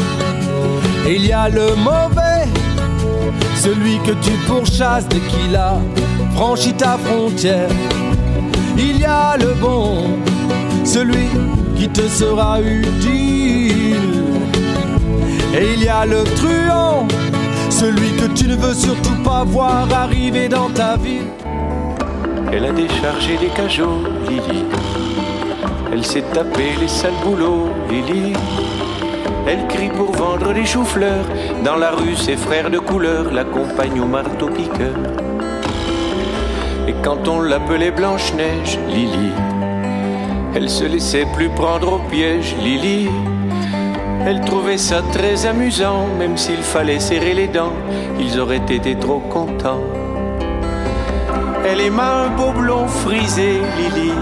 [SPEAKER 9] Il y a le mauvais, celui que tu pourchasses dès qu'il a franchi ta frontière. Il y a le bon, celui qui te sera utile. Et il y a le truand, celui que tu ne veux surtout pas voir arriver dans ta ville.
[SPEAKER 15] Elle a déchargé les cajots, Lily. Elle s'est tapé les sales boulots, Lily. Elle crie pour vendre les choux-fleurs. Dans la rue, ses frères de couleur l'accompagnent au marteau-piqueur. Et quand on l'appelait Blanche-Neige, Lily, elle se laissait plus prendre au piège, Lily. Elle trouvait ça très amusant, même s'il fallait serrer les dents, ils auraient été trop contents. Elle aima un beau blond frisé, Lily,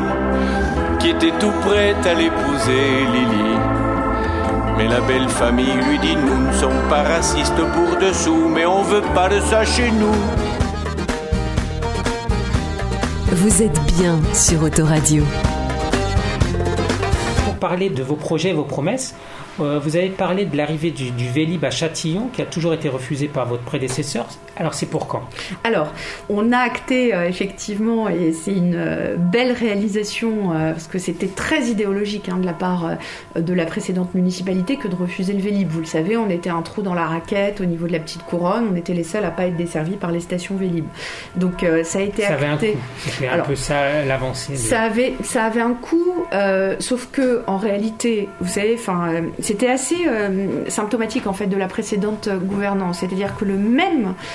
[SPEAKER 15] qui était tout prête à l'épouser, Lily. Mais la belle famille lui dit Nous ne sommes pas racistes pour dessous, mais on veut pas de ça chez nous.
[SPEAKER 14] Vous êtes bien sur Autoradio.
[SPEAKER 8] Pour parler de vos projets, vos promesses, euh, vous avez parlé de l'arrivée du, du Vélib à Châtillon, qui a toujours été refusé par votre prédécesseur. Alors c'est pour quand?
[SPEAKER 11] Alors, on a acté euh, effectivement, et c'est une euh, belle réalisation, euh, parce que c'était très idéologique hein, de la part de la précédente municipalité que de refuser le Vélib. Vous le savez, on était un trou dans la raquette au niveau de la petite couronne, on était les seuls à pas être desservis par les stations Vélib. Donc ça a été
[SPEAKER 8] ça
[SPEAKER 11] acté.
[SPEAKER 8] Avait un coût. C'était un peu ça l'avancée.
[SPEAKER 11] Ça, avait, ça avait un coût, sauf que en réalité, vous savez, c'était assez symptomatique en fait de la précédente gouvernance. C'est-à-dire que le même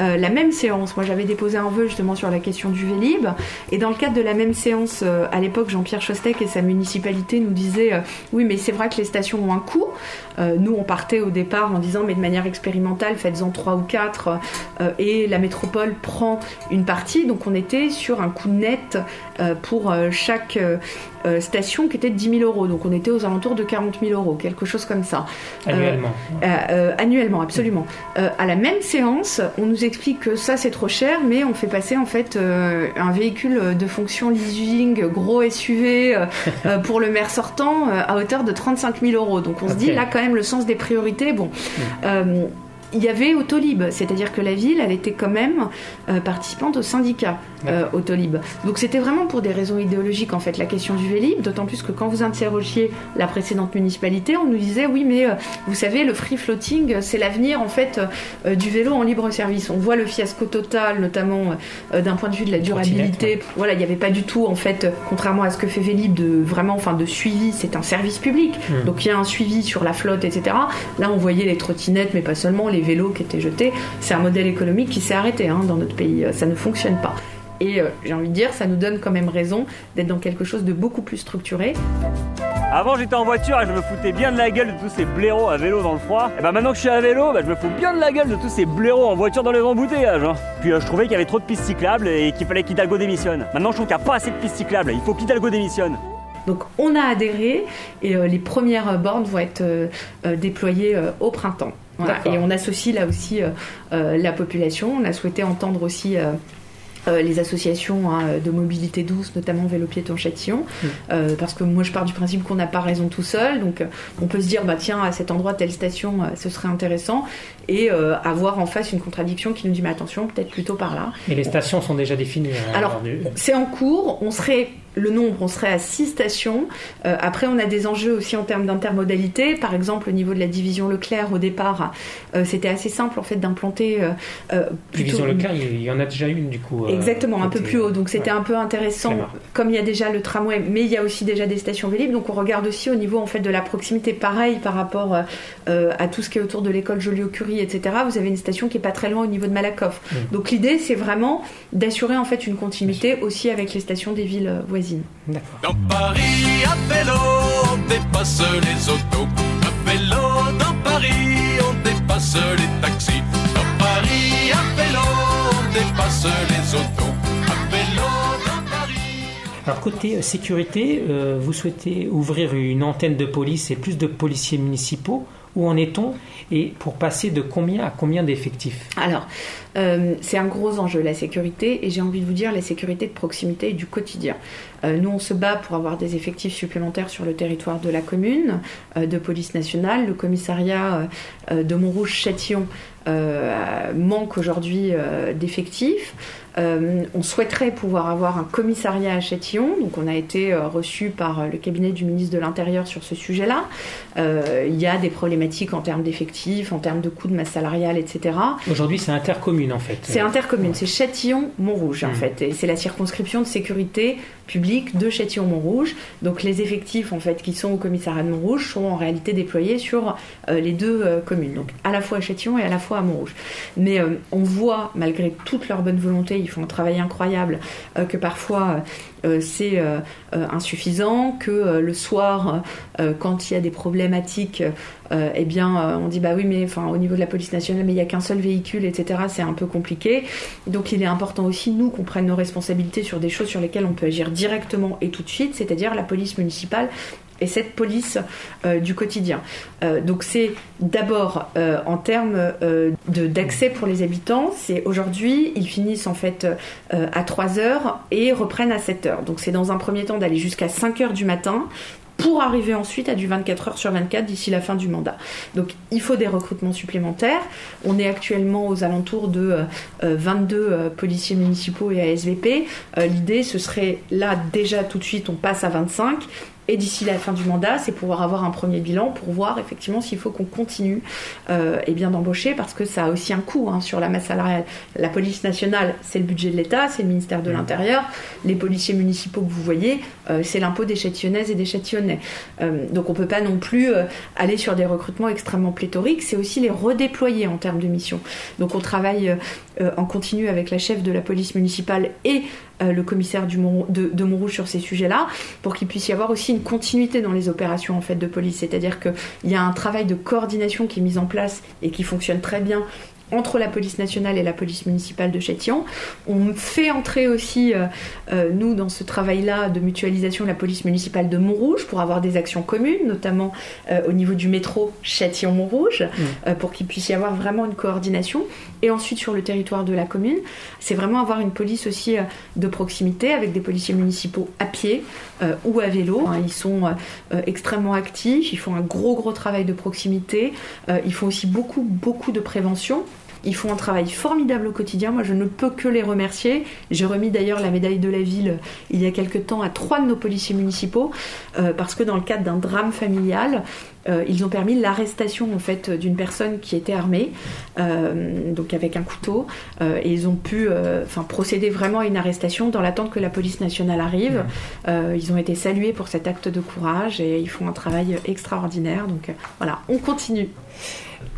[SPEAKER 11] euh, la même séance. Moi, j'avais déposé un vœu justement sur la question du Vélib. Et dans le cadre de la même séance, euh, à l'époque, Jean-Pierre Chostek et sa municipalité nous disaient euh, Oui, mais c'est vrai que les stations ont un coût. nous, on partait au départ en disant Mais de manière expérimentale, faites-en trois ou quatre. et la métropole prend une partie. Donc, on était sur un coût net pour chaque station qui était de 10 000 euros. Donc on était aux alentours de 40 000 euros, quelque chose comme ça.
[SPEAKER 8] Annuellement.
[SPEAKER 11] Annuellement, absolument. à la même séance, on nous explique que ça c'est trop cher, mais on fait passer en fait un véhicule de fonction leasing gros SUV [laughs] pour le maire sortant à hauteur de 35 000 euros. Donc on se dit là quand même le sens des priorités. Bon. Mm il y avait Autolib, c'est-à-dire que la ville, elle était quand même euh, participante au syndicat euh, Autolib. Donc c'était vraiment pour des raisons idéologiques en fait la question du Vélib, d'autant plus que quand vous interrogiez la précédente municipalité, on nous disait oui mais euh, vous savez le free floating c'est l'avenir en fait du vélo en libre service. On voit le fiasco total notamment d'un point de vue de la durabilité. Voilà, il n'y avait pas du tout en fait contrairement à ce que fait Vélib de vraiment enfin de suivi, c'est un service public. Hmm. Donc il y a un suivi sur la flotte etc. Là on voyait les trottinettes mais pas seulement les vélos qui étaient jetés. C'est un modèle économique qui s'est arrêté hein, dans notre pays. Ça ne fonctionne pas. Et euh, j'ai envie de dire, ça nous donne quand même raison d'être dans quelque chose de beaucoup plus structuré.
[SPEAKER 16] Avant j'étais en voiture et je me foutais bien de la gueule de tous ces blaireaux à vélo dans le froid. Et bah maintenant que je suis à vélo, bah, je me fous bien de la gueule de tous ces blaireaux en voiture dans les embouteillages. Hein. Puis euh, je trouvais qu'il y avait trop de pistes cyclables et qu'il fallait qu'Hidalgo démissionne. Maintenant je trouve qu'il n'y a pas assez de pistes cyclables, il faut qu'Hidalgo démissionne.
[SPEAKER 11] Donc on a adhéré et euh, les premières bornes vont être déployées au printemps. Et on associe là aussi euh, euh, la population. On a souhaité entendre aussi euh, les associations hein, de mobilité douce, notamment Vélo Piéton Châtillon, mm. parce que moi je pars du principe qu'on n'a pas raison tout seul, donc on peut se dire bah tiens à cet endroit telle station ce serait intéressant et avoir en face une contradiction qui nous dit mais attention peut-être plutôt par là.
[SPEAKER 8] Et les stations sont déjà définies. Hein,
[SPEAKER 11] Alors c'est en cours, on serait le nombre, on serait à 6 stations. Euh, après, on a des enjeux aussi en termes d'intermodalité. Par exemple, au niveau de la division Leclerc, au départ, euh, c'était assez simple en fait d'implanter.
[SPEAKER 8] Euh, division Leclerc, il y en a déjà une du coup.
[SPEAKER 11] Exactement, un peu plus haut. Donc c'était un peu intéressant, comme il y a déjà le tramway, mais il y a aussi déjà des stations Vélib. Donc on regarde aussi au niveau en fait de la proximité, pareil par rapport à tout ce qui est autour de l'école Joliot-Curie, etc. Vous avez une station qui est pas très loin au niveau de Malakoff. Mm. Donc l'idée, c'est vraiment d'assurer en fait une continuité aussi avec les stations des villes voisines.
[SPEAKER 17] Dans Paris, à vélo, on dépasse les autos. À vélo, dans Paris, on dépasse les taxis. Dans Paris, à vélo, on dépasse les autos. À vélo, dans Paris.
[SPEAKER 8] Alors côté euh, sécurité, euh, vous souhaitez ouvrir une antenne de police et plus de policiers municipaux. Où en est-on et pour passer de combien à combien d'effectifs
[SPEAKER 11] Alors, euh, c'est un gros enjeu, la sécurité, et j'ai envie de vous dire la sécurité de proximité et du quotidien. Euh, nous, on se bat pour avoir des effectifs supplémentaires sur le territoire de la commune, euh, de police nationale. Le commissariat de Montrouge-Châtillon manque aujourd'hui d'effectifs. Euh, on souhaiterait pouvoir avoir un commissariat à Châtillon, donc on a été euh, reçu par euh, le cabinet du ministre de l'Intérieur sur ce sujet-là. il y a des problématiques en termes d'effectifs, en termes de coûts de masse salariale, etc.
[SPEAKER 8] Aujourd'hui, c'est intercommune en fait.
[SPEAKER 11] C'est intercommune, c'est Châtillon-Montrouge en mmh. fait, et c'est la circonscription de sécurité publique de Châtillon-Montrouge. Donc les effectifs en fait qui sont au commissariat de Montrouge sont en réalité déployés sur les deux communes, donc à la fois à Châtillon et à la fois à Montrouge. Mais on voit malgré toute leur bonne volonté, ils font un travail incroyable, euh, que parfois euh, c'est euh, insuffisant, que le soir, quand il y a des problématiques, eh bien, on dit bah oui, mais enfin, au niveau de la police nationale, mais il n'y a qu'un seul véhicule, etc. C'est un peu compliqué. Donc, il est important aussi nous qu'on prenne nos responsabilités sur des choses sur lesquelles on peut agir directement et tout de suite, c'est-à-dire la police municipale et cette police euh, du quotidien. Euh, donc c'est d'abord euh, en termes d'accès pour les habitants, c'est aujourd'hui ils finissent en fait à 3 heures et reprennent à 7 heures. Donc c'est dans un premier temps d'aller jusqu'à 5 heures du matin pour arriver ensuite à du 24 heures sur 24 d'ici la fin du mandat. Donc il faut des recrutements supplémentaires. On est actuellement aux alentours de 22 policiers municipaux et ASVP. L'idée, ce serait là déjà tout de suite, on passe à 25 et d'ici la fin du mandat, c'est pouvoir avoir un premier bilan pour voir effectivement s'il faut qu'on continue euh, et bien d'embaucher parce que ça a aussi un coût hein, sur la masse salariale. La police nationale, c'est le budget de l'État, c'est le ministère de mmh. l'Intérieur. Les policiers municipaux que vous voyez, euh, c'est l'impôt des châtillonnaises et des châtillonnais. Euh, donc on peut pas non plus aller sur des recrutements extrêmement pléthoriques, c'est aussi les redéployer en termes de mission. Donc on travaille en continu avec la chef de la police municipale et euh, le commissaire de, Montrouge sur ces sujets-là, pour qu'il puisse y avoir aussi une continuité dans les opérations en fait de police. C'est-à-dire qu'il y a un travail de coordination qui est mis en place et qui fonctionne très bien entre la police nationale et la police municipale de Châtillon. On fait entrer aussi, euh, euh, nous, dans ce travail-là de mutualisation, la police municipale de Montrouge pour avoir des actions communes, notamment euh, au niveau du métro Châtillon-Montrouge, mmh. pour qu'il puisse y avoir vraiment une coordination. Et ensuite, sur le territoire de la commune, c'est vraiment avoir une police aussi de proximité avec des policiers municipaux à pied ou à vélo. Hein, ils sont extrêmement actifs, ils font un gros, gros travail de proximité, ils font aussi beaucoup, beaucoup de prévention. Ils font un travail formidable au quotidien. Moi, je ne peux que les remercier. J'ai remis d'ailleurs la médaille de la ville euh, il y a quelque temps à trois de nos policiers municipaux euh, parce que dans le cadre d'un drame familial, euh, ils ont permis l'arrestation en fait d'une personne qui était armée, donc avec un couteau, et ils ont pu, enfin, procéder vraiment à une arrestation dans l'attente que la police nationale arrive. ils ont été salués pour cet acte de courage et ils font un travail extraordinaire. Donc voilà, on continue.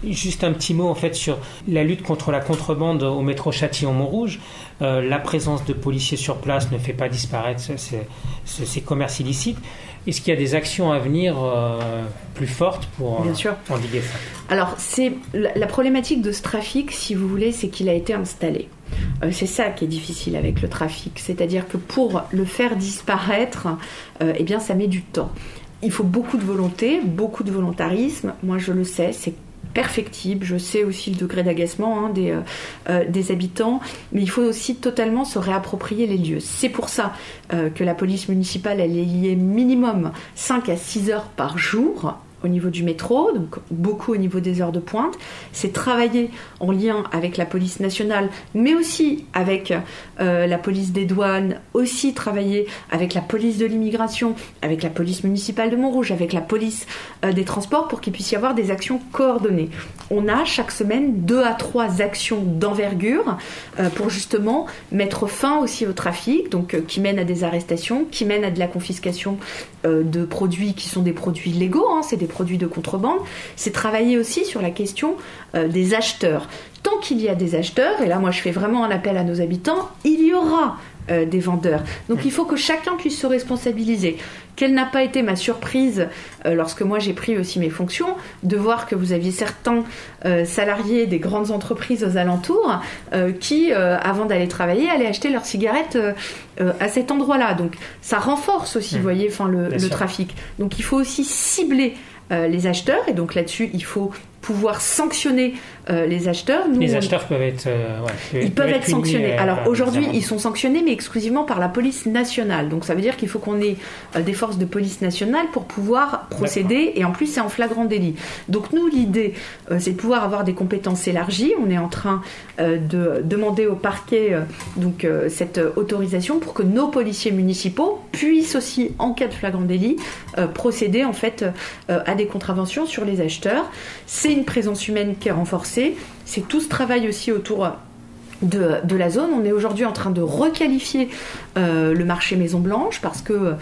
[SPEAKER 8] Juste un petit mot en fait sur la lutte contre la contrebande au métro Châtillon-Montrouge. Euh, la présence de policiers sur place ne fait pas disparaître ces, commerces illicites. Est-ce qu'il y a des actions à venir euh, plus fortes pour
[SPEAKER 11] Bien sûr.
[SPEAKER 8] endiguer ça?
[SPEAKER 11] Alors, c'est la, problématique de ce trafic, si vous voulez, c'est qu'il a été installé. Euh, c'est ça qui est difficile avec le trafic, c'est-à-dire que pour le faire disparaître, eh bien, ça met du temps. Il faut beaucoup de volonté, beaucoup de volontarisme. Moi, je le sais, c'est perfectible. Je sais aussi le degré d'agacement hein, des, euh, euh, des, habitants, mais il faut aussi totalement se réapproprier les lieux. C'est pour ça euh, que la police municipale, elle est liée minimum 5 à 6 heures par jour au niveau du métro, donc beaucoup au niveau des heures de pointe. C'est travailler en lien avec la police nationale, mais aussi avec euh, la police des douanes, aussi travailler avec la police de l'immigration, avec la police municipale de Montrouge, avec la police euh, des transports pour qu'il puisse y avoir des actions coordonnées. On a chaque semaine deux à trois actions d'envergure euh, pour justement mettre fin aussi au trafic, donc qui mènent à des arrestations, qui mènent à de la confiscation de produits qui sont des produits légaux, hein, c'est des produits de contrebande, c'est travailler aussi sur la question euh, des acheteurs. Tant qu'il y a des acheteurs, et là moi je fais vraiment un appel à nos habitants, il y aura euh, des vendeurs. Donc il faut que chacun puisse se responsabiliser. Quelle n'a pas été ma surprise euh, lorsque moi j'ai pris aussi mes fonctions de voir que vous aviez certains salariés des grandes entreprises aux alentours qui, avant d'aller travailler, allaient acheter leurs cigarettes à cet endroit-là. Donc ça renforce aussi, vous mmh. voyez, enfin le, le trafic. Donc il faut aussi cibler les acheteurs. Et donc là-dessus, il faut pouvoir sanctionner euh, les acheteurs.
[SPEAKER 8] les acheteurs peuvent être,
[SPEAKER 11] euh, ils peuvent, être, sanctionnés. Alors aujourd'hui, ils sont sanctionnés, mais exclusivement par la police nationale. Donc ça veut dire qu'il faut qu'on ait des forces de police nationale pour pouvoir procéder. Et en plus, c'est en flagrant délit. Donc nous, l'idée, c'est de pouvoir avoir des compétences élargies. On est en train de demander au parquet donc cette autorisation pour que nos policiers municipaux puissent aussi, en cas de flagrant délit, procéder en fait à des contraventions sur les acheteurs. C'est une présence humaine qui est renforcée. C'est tout ce travail aussi autour de, la zone. On est aujourd'hui en train de requalifier euh, le marché Maison Blanche parce que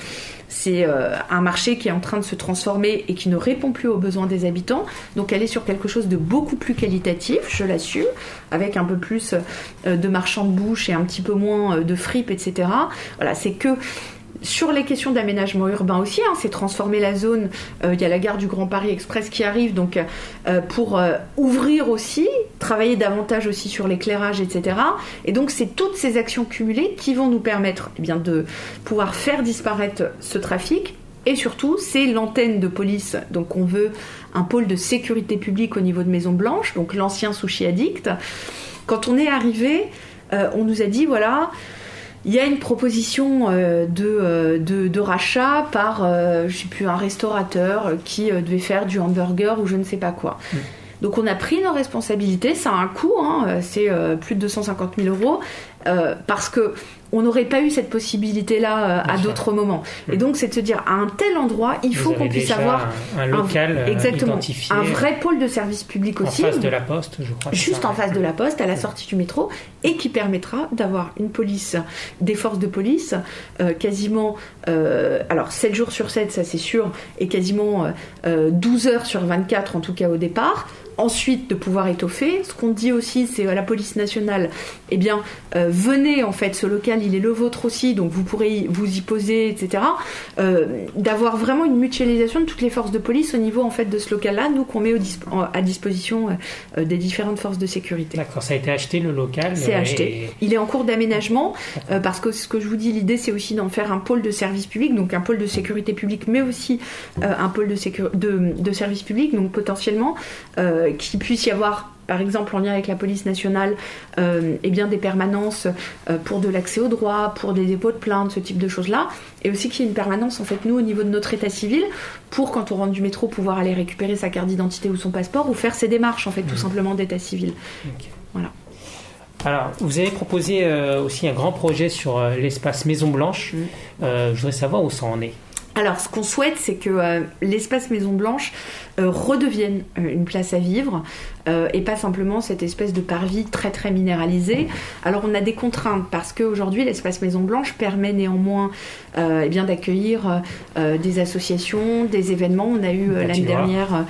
[SPEAKER 11] c'est euh, un marché qui est en train de se transformer et qui ne répond plus aux besoins des habitants. Donc elle est sur quelque chose de beaucoup plus qualitatif, je l'assume, avec un peu plus euh, de marchands de bouche et un petit peu moins de fripes, etc. Voilà, c'est que sur les questions d'aménagement urbain aussi, hein, c'est transformer la zone. Euh, il y a la gare du Grand Paris Express qui arrive, donc euh, pour euh, ouvrir aussi, travailler davantage aussi sur l'éclairage, etc. Et donc c'est toutes ces actions cumulées qui vont nous permettre eh bien, de pouvoir faire disparaître ce trafic. Et surtout, c'est l'antenne de police. Donc on veut un pôle de sécurité publique au niveau de Maison Blanche, donc l'ancien sushi addict. Quand on est arrivé, on nous a dit voilà il y a une proposition euh, de, de, de, rachat par, je sais plus, un restaurateur qui devait faire du hamburger ou je ne sais pas quoi. Donc on a pris nos responsabilités, ça a un coût, hein, c'est plus de 250 000 euros, parce que on n'aurait pas eu cette possibilité-là euh, à d'autres moments. Et donc, c'est de se dire, à un tel endroit, il faut qu'on puisse avoir
[SPEAKER 8] un, local euh,
[SPEAKER 11] exactement,
[SPEAKER 8] identifié,
[SPEAKER 11] un vrai pôle de service public aussi.
[SPEAKER 8] En face de la poste, je crois.
[SPEAKER 11] Juste en face de la poste, à la sortie du métro, et qui permettra d'avoir une police, des forces de police, euh, quasiment, alors 7 jours sur 7, ça c'est sûr, et quasiment 12 heures sur 24, en tout cas au départ, ensuite de pouvoir étoffer. Ce qu'on dit aussi, c'est à la police nationale, eh bien, euh, venez en fait, ce il est le vôtre aussi, donc vous pourrez vous y poser, etc. Euh, d'avoir vraiment une mutualisation de toutes les forces de police au niveau en fait de ce local-là, nous qu'on met à disposition euh, des différentes forces de sécurité.
[SPEAKER 8] D'accord, ça a été acheté le local.
[SPEAKER 11] C'est acheté. Il est en cours d'aménagement parce que ce que je vous dis, l'idée c'est aussi d'en faire un pôle de service public, donc un pôle de sécurité publique, mais aussi un pôle de, de, de, service public, donc potentiellement euh, qu'il puisse y avoir par exemple en lien avec la police nationale, euh, eh bien des permanences euh, pour de l'accès au droit, pour des dépôts de plainte, ce type de choses-là, et aussi qu'il y ait une permanence en fait nous au niveau de notre état civil pour quand on rentre du métro pouvoir aller récupérer sa carte d'identité ou son passeport ou faire ses démarches en fait tout mmh. simplement d'état civil. Voilà.
[SPEAKER 8] Alors, vous avez proposé aussi un grand projet sur l'espace Maison Blanche. Mmh. je voudrais savoir où ça en est.
[SPEAKER 11] Alors, ce qu'on souhaite, c'est que l'espace Maison Blanche euh, redeviennent euh, une place à vivre euh, et pas simplement cette espèce de parvis très très minéralisé. Alors on a des contraintes parce qu'aujourd'hui l'espace Maison Blanche permet néanmoins eh bien d'accueillir des associations, des événements. On a eu l'année dernière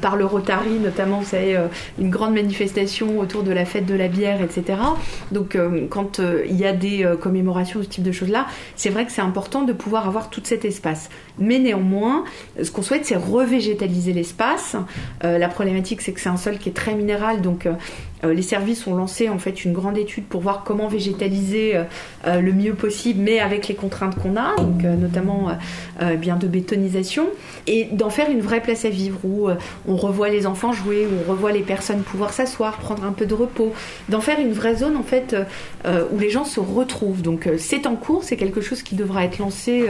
[SPEAKER 11] par le Rotary notamment, vous savez, une grande manifestation autour de la fête de la bière, etc. Donc quand il y a des commémorations, ce type de choses-là, c'est vrai que c'est important de pouvoir avoir tout cet espace. Mais néanmoins, ce qu'on souhaite, c'est revégétaliser l'espace. Euh, la problématique, c'est que c'est un sol qui est très minéral, donc euh, les services ont lancé en fait une grande étude pour voir comment végétaliser le mieux possible, mais avec les contraintes qu'on a, notamment bien de bétonisation, et d'en faire une vraie place à vivre où on revoit les enfants jouer, où on revoit les personnes pouvoir s'asseoir, prendre un peu de repos, d'en faire une vraie zone en fait où les gens se retrouvent. Donc c'est en cours, c'est quelque chose qui devra être lancé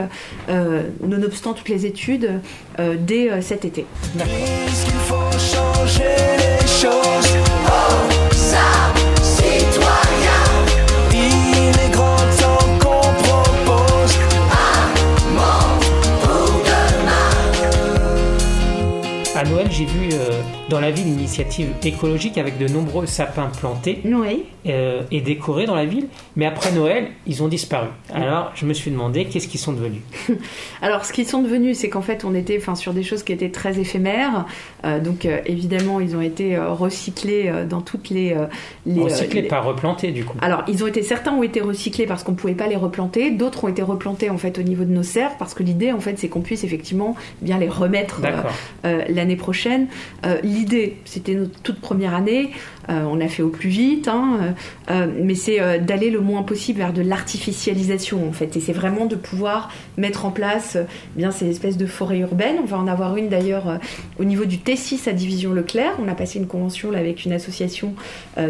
[SPEAKER 11] nonobstant toutes les études dès cet été. À Noël, j'ai vu euh, dans la ville une initiative écologique avec de nombreux sapins plantés. Oui. Euh, et décorés dans la ville. Mais après Noël, ils ont disparu. Alors, je me suis demandé qu'est-ce qu'ils sont devenus? [laughs] Alors, ce qu'ils sont devenus, c'est qu'en fait, on était sur des choses qui étaient très éphémères. Euh, donc, euh, évidemment, ils ont été recyclés dans toutes les. les recyclés, pas replantés, du coup. Alors, ils ont été certains ont été recyclés parce qu'on ne pouvait pas les replanter. D'autres ont été replantés en fait au niveau de nos serres parce que l'idée, en fait, c'est qu'on puisse effectivement bien les remettre l'année prochaine. L'idée, c'était notre toute première année. Euh, on a fait au plus vite, hein, euh, euh, mais c'est d'aller le moins possible vers de l'artificialisation en fait. Et c'est vraiment de pouvoir mettre en place bien ces espèces de forêts urbaines. On va en avoir une d'ailleurs au niveau du T6 à Division Leclerc. On a passé une convention là, avec une association,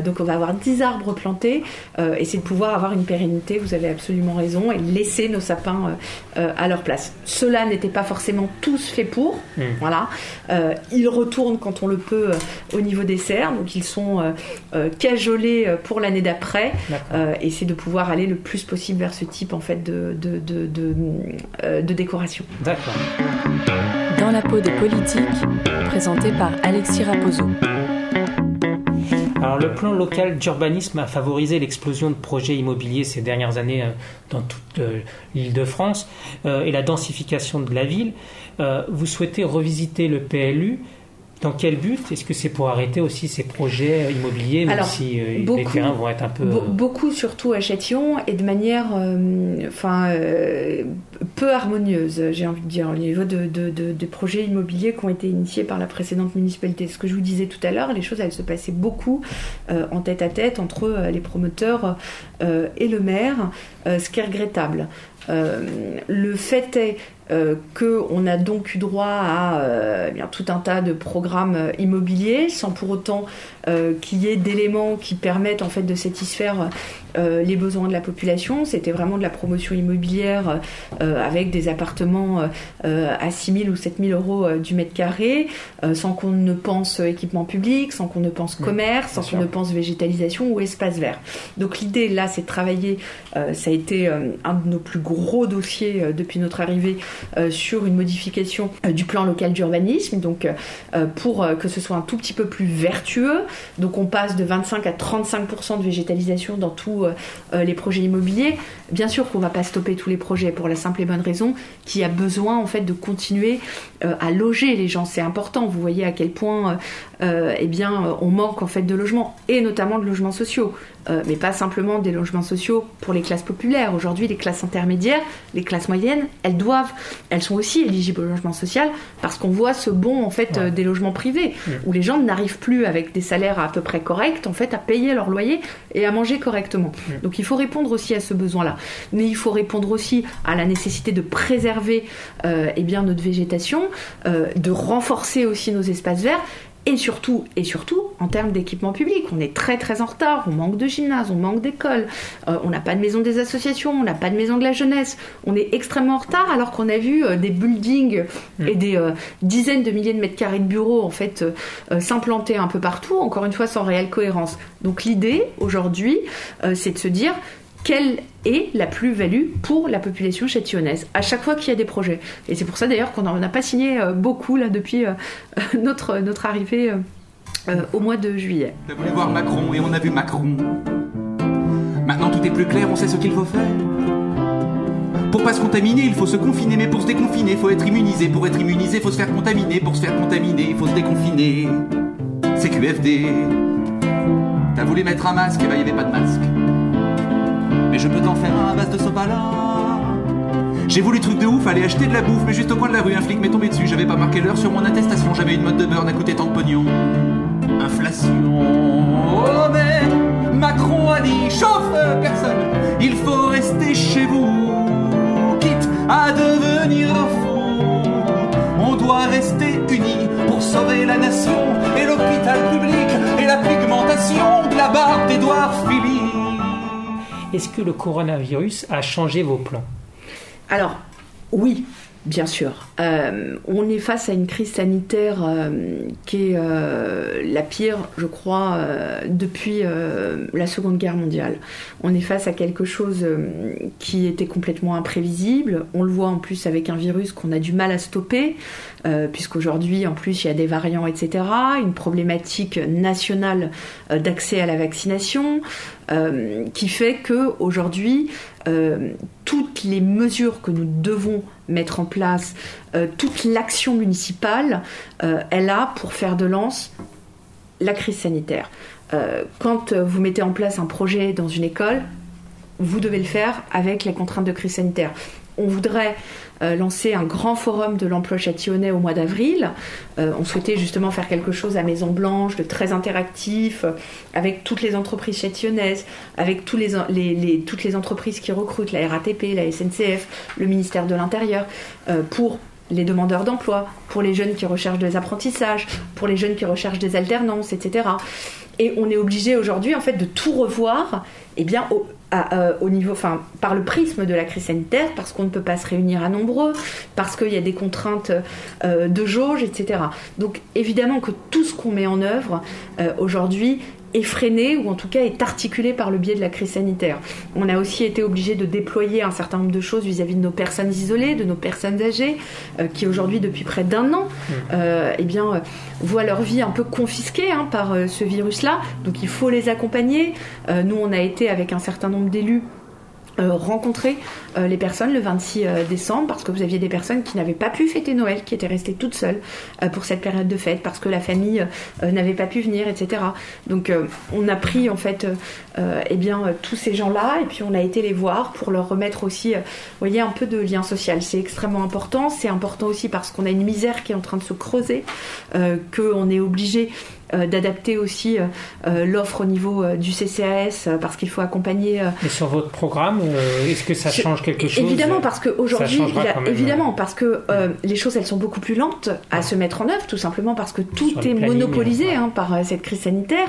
[SPEAKER 11] donc on va avoir 10 arbres plantés et c'est de pouvoir avoir une pérennité. Vous avez absolument raison et laisser nos sapins à leur place. Cela n'était pas forcément tous faits pour. Mmh. Voilà, ils retournent quand on le peut au niveau des serres, donc ils sont euh, euh, cajoler euh, pour l'année d'après. et c'est de pouvoir aller le plus possible vers ce type en fait de, de, de, décoration.
[SPEAKER 7] D'accord. Dans la peau des politiques, présenté par Alexis Raposo.
[SPEAKER 8] Alors, le plan local d'urbanisme a favorisé l'explosion de projets immobiliers ces dernières années dans toute l'île de France et la densification de la ville. vous souhaitez revisiter le PLU dans quel but Est-ce que c'est pour arrêter aussi ces projets immobiliers, même si euh, les terrains vont être un peu...
[SPEAKER 11] Euh, beaucoup, surtout à Châtillon, et de manière euh, enfin, peu harmonieuse, j'ai envie de dire, au niveau de, de, projets immobiliers qui ont été initiés par la précédente municipalité. Ce que je vous disais tout à l'heure, les choses, elles se passaient beaucoup en tête à tête entre les promoteurs et le maire, ce qui est regrettable. le fait est euh, qu'on a donc eu droit à euh, eh tout un tas de programmes euh, immobiliers sans pour autant qu'il y ait d'éléments qui permettent en fait de satisfaire les besoins de la population. C'était vraiment de la promotion immobilière avec des appartements à 6 000 ou 7 000 euros du mètre carré, sans qu'on ne pense équipement public, sans qu'on ne pense commerce, sans qu'on ne pense végétalisation ou espace vert. Donc l'idée là, c'est de travailler, ça a été un de nos plus gros dossiers depuis notre arrivée euh, sur une modification euh, du plan local d'urbanisme, donc euh, pour que ce soit un tout petit peu plus vertueux. Donc on passe de 25 à 35% de végétalisation dans tous les projets immobiliers. Bien sûr qu'on ne va pas stopper tous les projets pour la simple et bonne raison qu'il y a besoin en fait de continuer à loger les gens. C'est important. Vous voyez à quel point eh bien on manque en fait de logements et notamment de logements sociaux. Euh, mais pas simplement des logements sociaux pour les classes populaires. Aujourd'hui, les classes intermédiaires, les classes moyennes, elles doivent, elles sont aussi éligibles au logement social parce qu'on voit ce bon en fait euh, des logements privés où les gens n'arrivent plus avec des salaires à peu près corrects en fait à payer leur loyer et à manger correctement. Donc il faut répondre aussi à ce besoin-là, mais il faut répondre aussi à la nécessité de préserver euh, eh bien notre végétation, de renforcer aussi nos espaces verts et surtout, et surtout, en termes d'équipement public, on est très très en retard. On manque de gymnases, on manque d'écoles, euh, on n'a pas de maison des associations, on n'a pas de maison de la jeunesse. On est extrêmement en retard alors qu'on a vu euh, des buildings et des euh, dizaines de milliers de mètres carrés de bureaux en fait s'implanter un peu partout. Encore une fois, sans réelle cohérence. Donc l'idée aujourd'hui, c'est de se dire quelle est la plus-value pour la population châtillonnaise à chaque fois qu'il y a des projets. Et c'est pour ça d'ailleurs qu'on n'en a pas signé euh, beaucoup là depuis euh, [laughs] notre, arrivée euh, au mois de juillet.
[SPEAKER 18] On a voulu voir Macron et on a vu Macron. Maintenant tout est plus clair, on sait ce qu'il faut faire. Pour pas se contaminer, il faut se confiner, mais pour se déconfiner, il faut être immunisé. Pour être immunisé, il faut se faire contaminer. Pour se faire contaminer, il faut se déconfiner. C'est QFD. T'as voulu mettre un masque, et il n'y avait pas de masque. Je peux t'en faire un à base de sopalin. J'ai voulu truc de ouf, aller acheter de la bouffe, mais juste au coin de la rue, un flic m'est tombé dessus. J'avais pas marqué l'heure sur mon attestation, j'avais une mode de beurre, n'a coûté tant de pognon. Inflation. Oh, mais Macron a dit chauffe personne, il faut rester chez vous, quitte à devenir fou. On doit rester unis pour sauver la nation et l'hôpital public et la pigmentation de la barbe d'Edouard Philippe.
[SPEAKER 8] Est-ce que le coronavirus a changé vos plans?
[SPEAKER 11] Alors, oui, Bien sûr. Euh, on est face à une crise sanitaire euh, qui est euh, la pire, je crois, depuis la Seconde Guerre mondiale. On est face à quelque chose qui était complètement imprévisible. On le voit en plus avec un virus qu'on a du mal à stopper, puisqu'aujourd'hui, en plus, il y a des variants, etc. Une problématique nationale d'accès à la vaccination, qui fait que aujourd'hui, toutes les mesures que nous devons mettre en place, euh, toute l'action municipale, euh, elle a pour faire de lance la crise sanitaire. Euh, quand vous mettez en place un projet dans une école, vous devez le faire avec les contraintes de crise sanitaire. On voudrait lancé un grand forum de l'emploi châtillonnais au mois d'avril. Euh, on souhaitait justement faire quelque chose à Maison Blanche, de très interactif, euh, avec toutes les entreprises châtillonnaises, avec toutes les entreprises qui recrutent, la RATP, la SNCF, le ministère de l'Intérieur, pour les demandeurs d'emploi, pour les jeunes qui recherchent des apprentissages, pour les jeunes qui recherchent des alternances, etc. Et on est obligé aujourd'hui en fait de tout revoir, eh bien, au, euh, par le prisme de la crise sanitaire, parce qu'on ne peut pas se réunir à nombreux, parce qu'il y a des contraintes euh, de jauge, etc. Donc évidemment que tout ce qu'on met en œuvre euh, aujourd'hui freiné ou en tout cas est articulé par le biais de la crise sanitaire. On a aussi été obligé de déployer un certain nombre de choses vis-à-vis de nos personnes isolées, de nos personnes âgées, euh, qui aujourd'hui depuis près d'un an, mmh. euh, eh bien, euh, voient leur vie un peu confisquée hein, par ce virus-là. Donc il faut les accompagner. nous, on a été avec un certain nombre d'élus euh, rencontrer euh, les personnes le 26 euh, décembre parce que vous aviez des personnes qui n'avaient pas pu fêter Noël, qui étaient restées toutes seules pour cette période de fête parce que la famille n'avait pas pu venir, etc. Donc on a pris en fait eh bien tous ces gens-là et puis on a été les voir pour leur remettre aussi, voyez, un peu de lien social. C'est extrêmement important. C'est important aussi parce qu'on a une misère qui est en train de se creuser, qu'on est obligé d'adapter aussi l'offre au niveau du CCAS parce qu'il faut accompagner.
[SPEAKER 8] Et sur votre programme, est-ce que ça change quelque chose?
[SPEAKER 11] Évidemment, parce qu'aujourd'hui, évidemment, parce que les choses elles sont beaucoup plus lentes à se mettre en œuvre, tout simplement parce que tout est monopolisé hein, par cette crise sanitaire.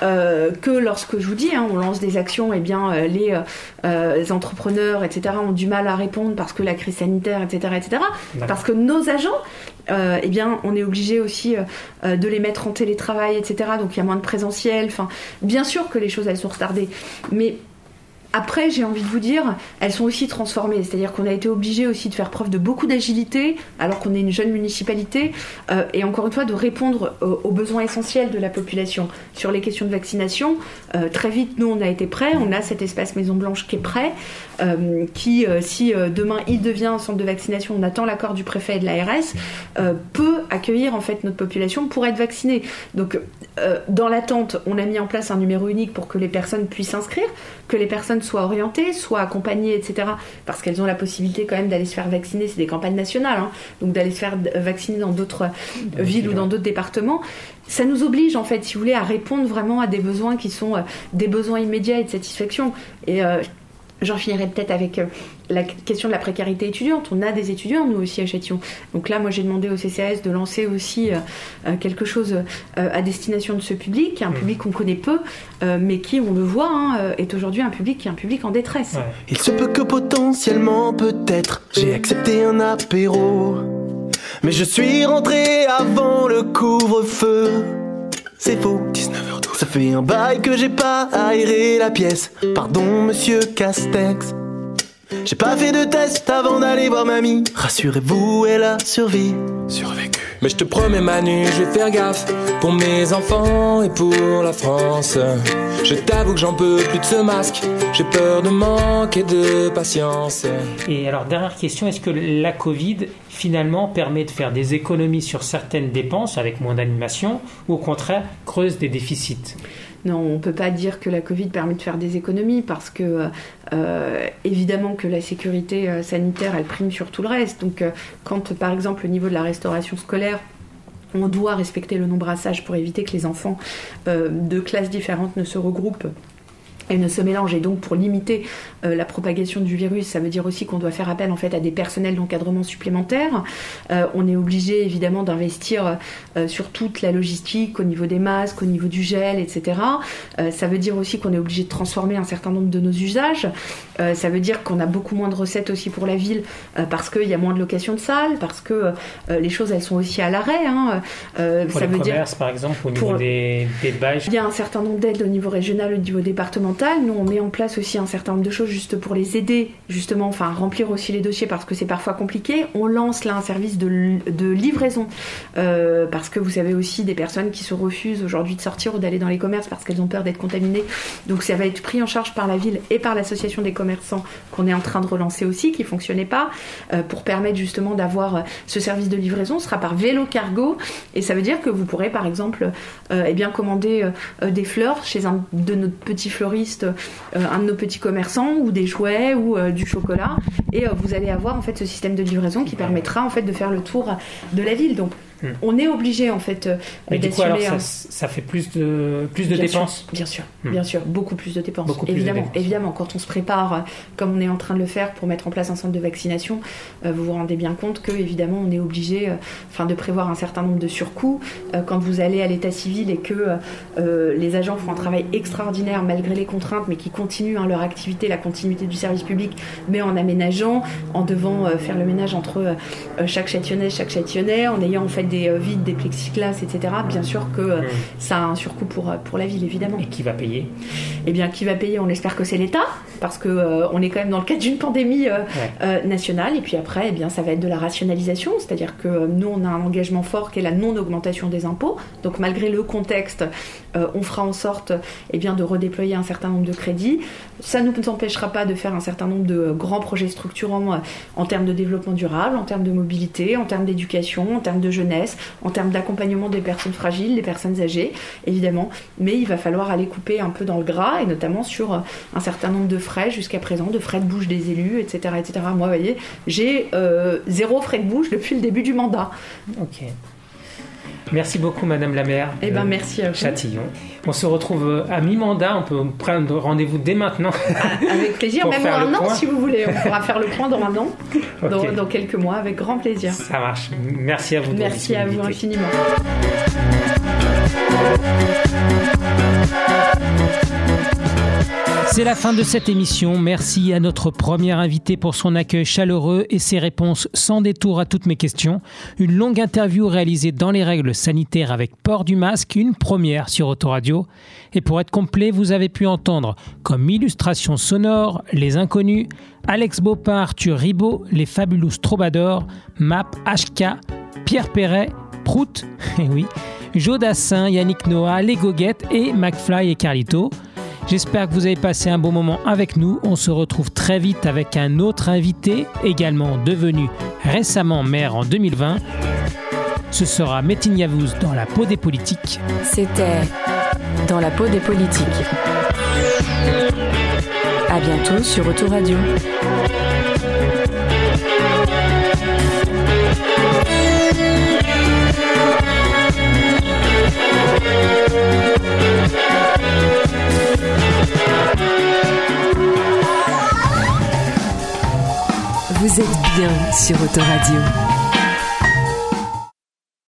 [SPEAKER 11] que lorsque je vous dis, hein, on lance des actions, et eh bien les entrepreneurs, etc., ont du mal à répondre parce que la crise sanitaire, etc., etc., parce que nos agents, euh, eh bien, on est obligé aussi euh, euh, de les mettre en télétravail, etc. Donc il y a moins de présentiel. Enfin, bien sûr que les choses elles sont retardées, mais après, j'ai envie de vous dire, elles sont aussi transformées. C'est-à-dire qu'on a été obligé aussi de faire preuve de beaucoup d'agilité, alors qu'on est une jeune municipalité, euh, et encore une fois, de répondre aux, besoins essentiels de la population. Sur les questions de vaccination, euh, très vite, nous, on a été prêts. On a cet espace Maison Blanche qui est prêt, euh, qui, si demain il devient un centre de vaccination, on attend l'accord du préfet et de l'ARS, peut accueillir en fait notre population pour être vaccinée. Donc, dans l'attente, on a mis en place un numéro unique pour que les personnes puissent s'inscrire, que les personnes soient orientées, soient accompagnées, etc. Parce qu'elles ont la possibilité quand même d'aller se faire vacciner, c'est des campagnes nationales, hein. donc d'aller se faire vacciner dans d'autres villes ou dans d'autres départements. Ça nous oblige en fait, si vous voulez, à répondre vraiment à des besoins qui sont euh, des besoins immédiats et de satisfaction. Et euh, J'en finirai peut-être avec euh, la question de la précarité étudiante. On a des étudiants, nous aussi, à Châtillon. Donc là, moi, j'ai demandé au CCAS de lancer aussi euh, euh, quelque chose à destination de ce public, un mmh. public qu'on connaît peu, mais qui, on le voit, hein, est aujourd'hui un public qui est un public en détresse.
[SPEAKER 9] Il se peut que potentiellement, peut-être, j'ai accepté un apéro. Mais je suis rentré avant le couvre-feu. C'est faux, 19h12. Ça fait un bail que j'ai pas aéré la pièce. Pardon, monsieur Castex. J'ai pas fait de test avant d'aller voir mamie. Rassurez-vous, elle a survécu.
[SPEAKER 19] Survécu. Mais je te promets Manu, je vais faire gaffe pour mes enfants et pour la France. Je t'avoue que j'en peux plus de ce masque. J'ai peur de manquer de patience.
[SPEAKER 8] Et alors dernière question, est-ce que la Covid finalement permet de faire des économies sur certaines dépenses avec moins d'animation ou au contraire creuse des déficits?
[SPEAKER 11] Non, on ne peut pas dire que la Covid permet de faire des économies parce que euh, évidemment que la sécurité euh, sanitaire, elle prime sur tout le reste. Donc euh, quand par exemple au niveau de la restauration scolaire, on doit respecter le non-brassage pour éviter que les enfants de classes différentes ne se regroupent elle ne se mélange et donc pour limiter euh, la propagation du virus, ça veut dire aussi qu'on doit faire appel en fait à des personnels d'encadrement supplémentaires. Euh, on est obligé évidemment d'investir euh, sur toute la logistique au niveau des masques, au niveau du gel, etc. ça veut dire aussi qu'on est obligé de transformer un certain nombre de nos usages. ça veut dire qu'on a beaucoup moins de recettes aussi pour la ville parce qu'il y a moins de location de salles, parce que les choses elles sont aussi à l'arrêt. Hein.
[SPEAKER 8] pour ça les veut commerces, par exemple, au niveau des, des
[SPEAKER 11] Il y a un certain nombre d'aides au niveau régional, au niveau départemental nous, on met en place aussi un certain nombre de choses juste pour les aider, justement, enfin, remplir aussi les dossiers parce que c'est parfois compliqué. On lance là un service de, livraison euh, parce que vous avez aussi des personnes qui se refusent aujourd'hui de sortir ou d'aller dans les commerces parce qu'elles ont peur d'être contaminées. Donc ça va être pris en charge par la ville et par l'association des commerçants qu'on est en train de relancer aussi, qui fonctionnait pas, euh, pour permettre justement d'avoir euh, ce service de livraison. Ce sera par vélo cargo et ça veut dire que vous pourrez par exemple eh commander des fleurs chez un de nos petits fleuristes euh, un de nos petits commerçants ou des jouets ou euh, du chocolat et euh, vous allez avoir en fait ce système de livraison qui permettra en fait de faire le tour de la ville. Donc On est obligé en fait
[SPEAKER 8] euh, d'assumer. Ça, ça, fait plus de plus de dépenses.
[SPEAKER 11] bien sûr, hmm. bien sûr, beaucoup plus de dépenses. évidemment, évidemment, quand on se prépare, euh, comme on est en train de le faire pour mettre en place un centre de vaccination, euh, vous vous rendez bien compte que évidemment on est obligé, enfin, de prévoir un certain nombre de surcoûts. quand vous allez à l'état civil et que les agents font un travail extraordinaire malgré les contraintes, mais qui continuent hein, leur activité, la continuité du service public, mais en aménageant, en devant faire le ménage entre chaque châtillonnais, chaque châtillonnais, en ayant en fait des euh, vides, des plexiglas, etc., bien sûr que euh, ça a un surcoût pour, euh, pour la ville, évidemment.
[SPEAKER 8] Et qui va payer?
[SPEAKER 11] Eh bien, qui va payer? On espère que c'est l'État, parce que on est quand même dans le cadre d'une pandémie nationale. Et puis après, eh bien, ça va être de la rationalisation, c'est-à-dire que nous, on a un engagement fort qui est la non-augmentation des impôts. Donc, malgré le contexte, on fera en sorte eh bien, de redéployer un certain nombre de crédits. Ça ne nous empêchera pas de faire un certain nombre de grands projets structurants en termes de développement durable, en termes de mobilité, en termes d'éducation, en termes de jeunesse en termes d'accompagnement des personnes fragiles, des personnes âgées, évidemment. Mais il va falloir aller couper un peu dans le gras, et notamment sur un certain nombre de frais jusqu'à présent, de frais de bouche des élus, etc. etc. Moi, vous voyez, j'ai euh, zéro frais de bouche depuis le début du mandat.
[SPEAKER 8] Ok. Merci beaucoup, Madame la maire.
[SPEAKER 11] Eh ben, merci à vous.
[SPEAKER 8] Châtillon. On se retrouve euh, à mi-mandat. On peut prendre rendez-vous dès maintenant.
[SPEAKER 11] Ah, avec plaisir, même dans un an
[SPEAKER 8] point.
[SPEAKER 11] si vous voulez. On pourra faire le point dans un an, [laughs] dans, dans quelques mois, avec grand plaisir.
[SPEAKER 8] Ça marche. Merci à vous.
[SPEAKER 11] Merci à vous infiniment.
[SPEAKER 8] C'est la fin de cette émission. Merci à notre première invité pour son accueil chaleureux et ses réponses sans détour à toutes mes questions. Une longue interview réalisée dans les règles sanitaires avec port du masque, une première sur Autoradio. Et pour être complet, vous avez pu entendre comme illustration sonore Les Inconnus, Alex Bopin, Arthur Ribot, Les Fabulous Troubadours, Map, HK, Pierre Perret, Prout, [laughs] eh oui, Joe Dassin, Yannick Noah, Les Goguettes et McFly et Carlito. J'espère que vous avez passé un bon moment avec nous. On se retrouve très vite avec un autre invité, également devenu récemment maire en 2020. Ce sera Metin Yavuz dans la peau des politiques.
[SPEAKER 7] C'était Dans la peau des politiques. À bientôt sur Autoradio.
[SPEAKER 14] Vous êtes bien sur Autoradio.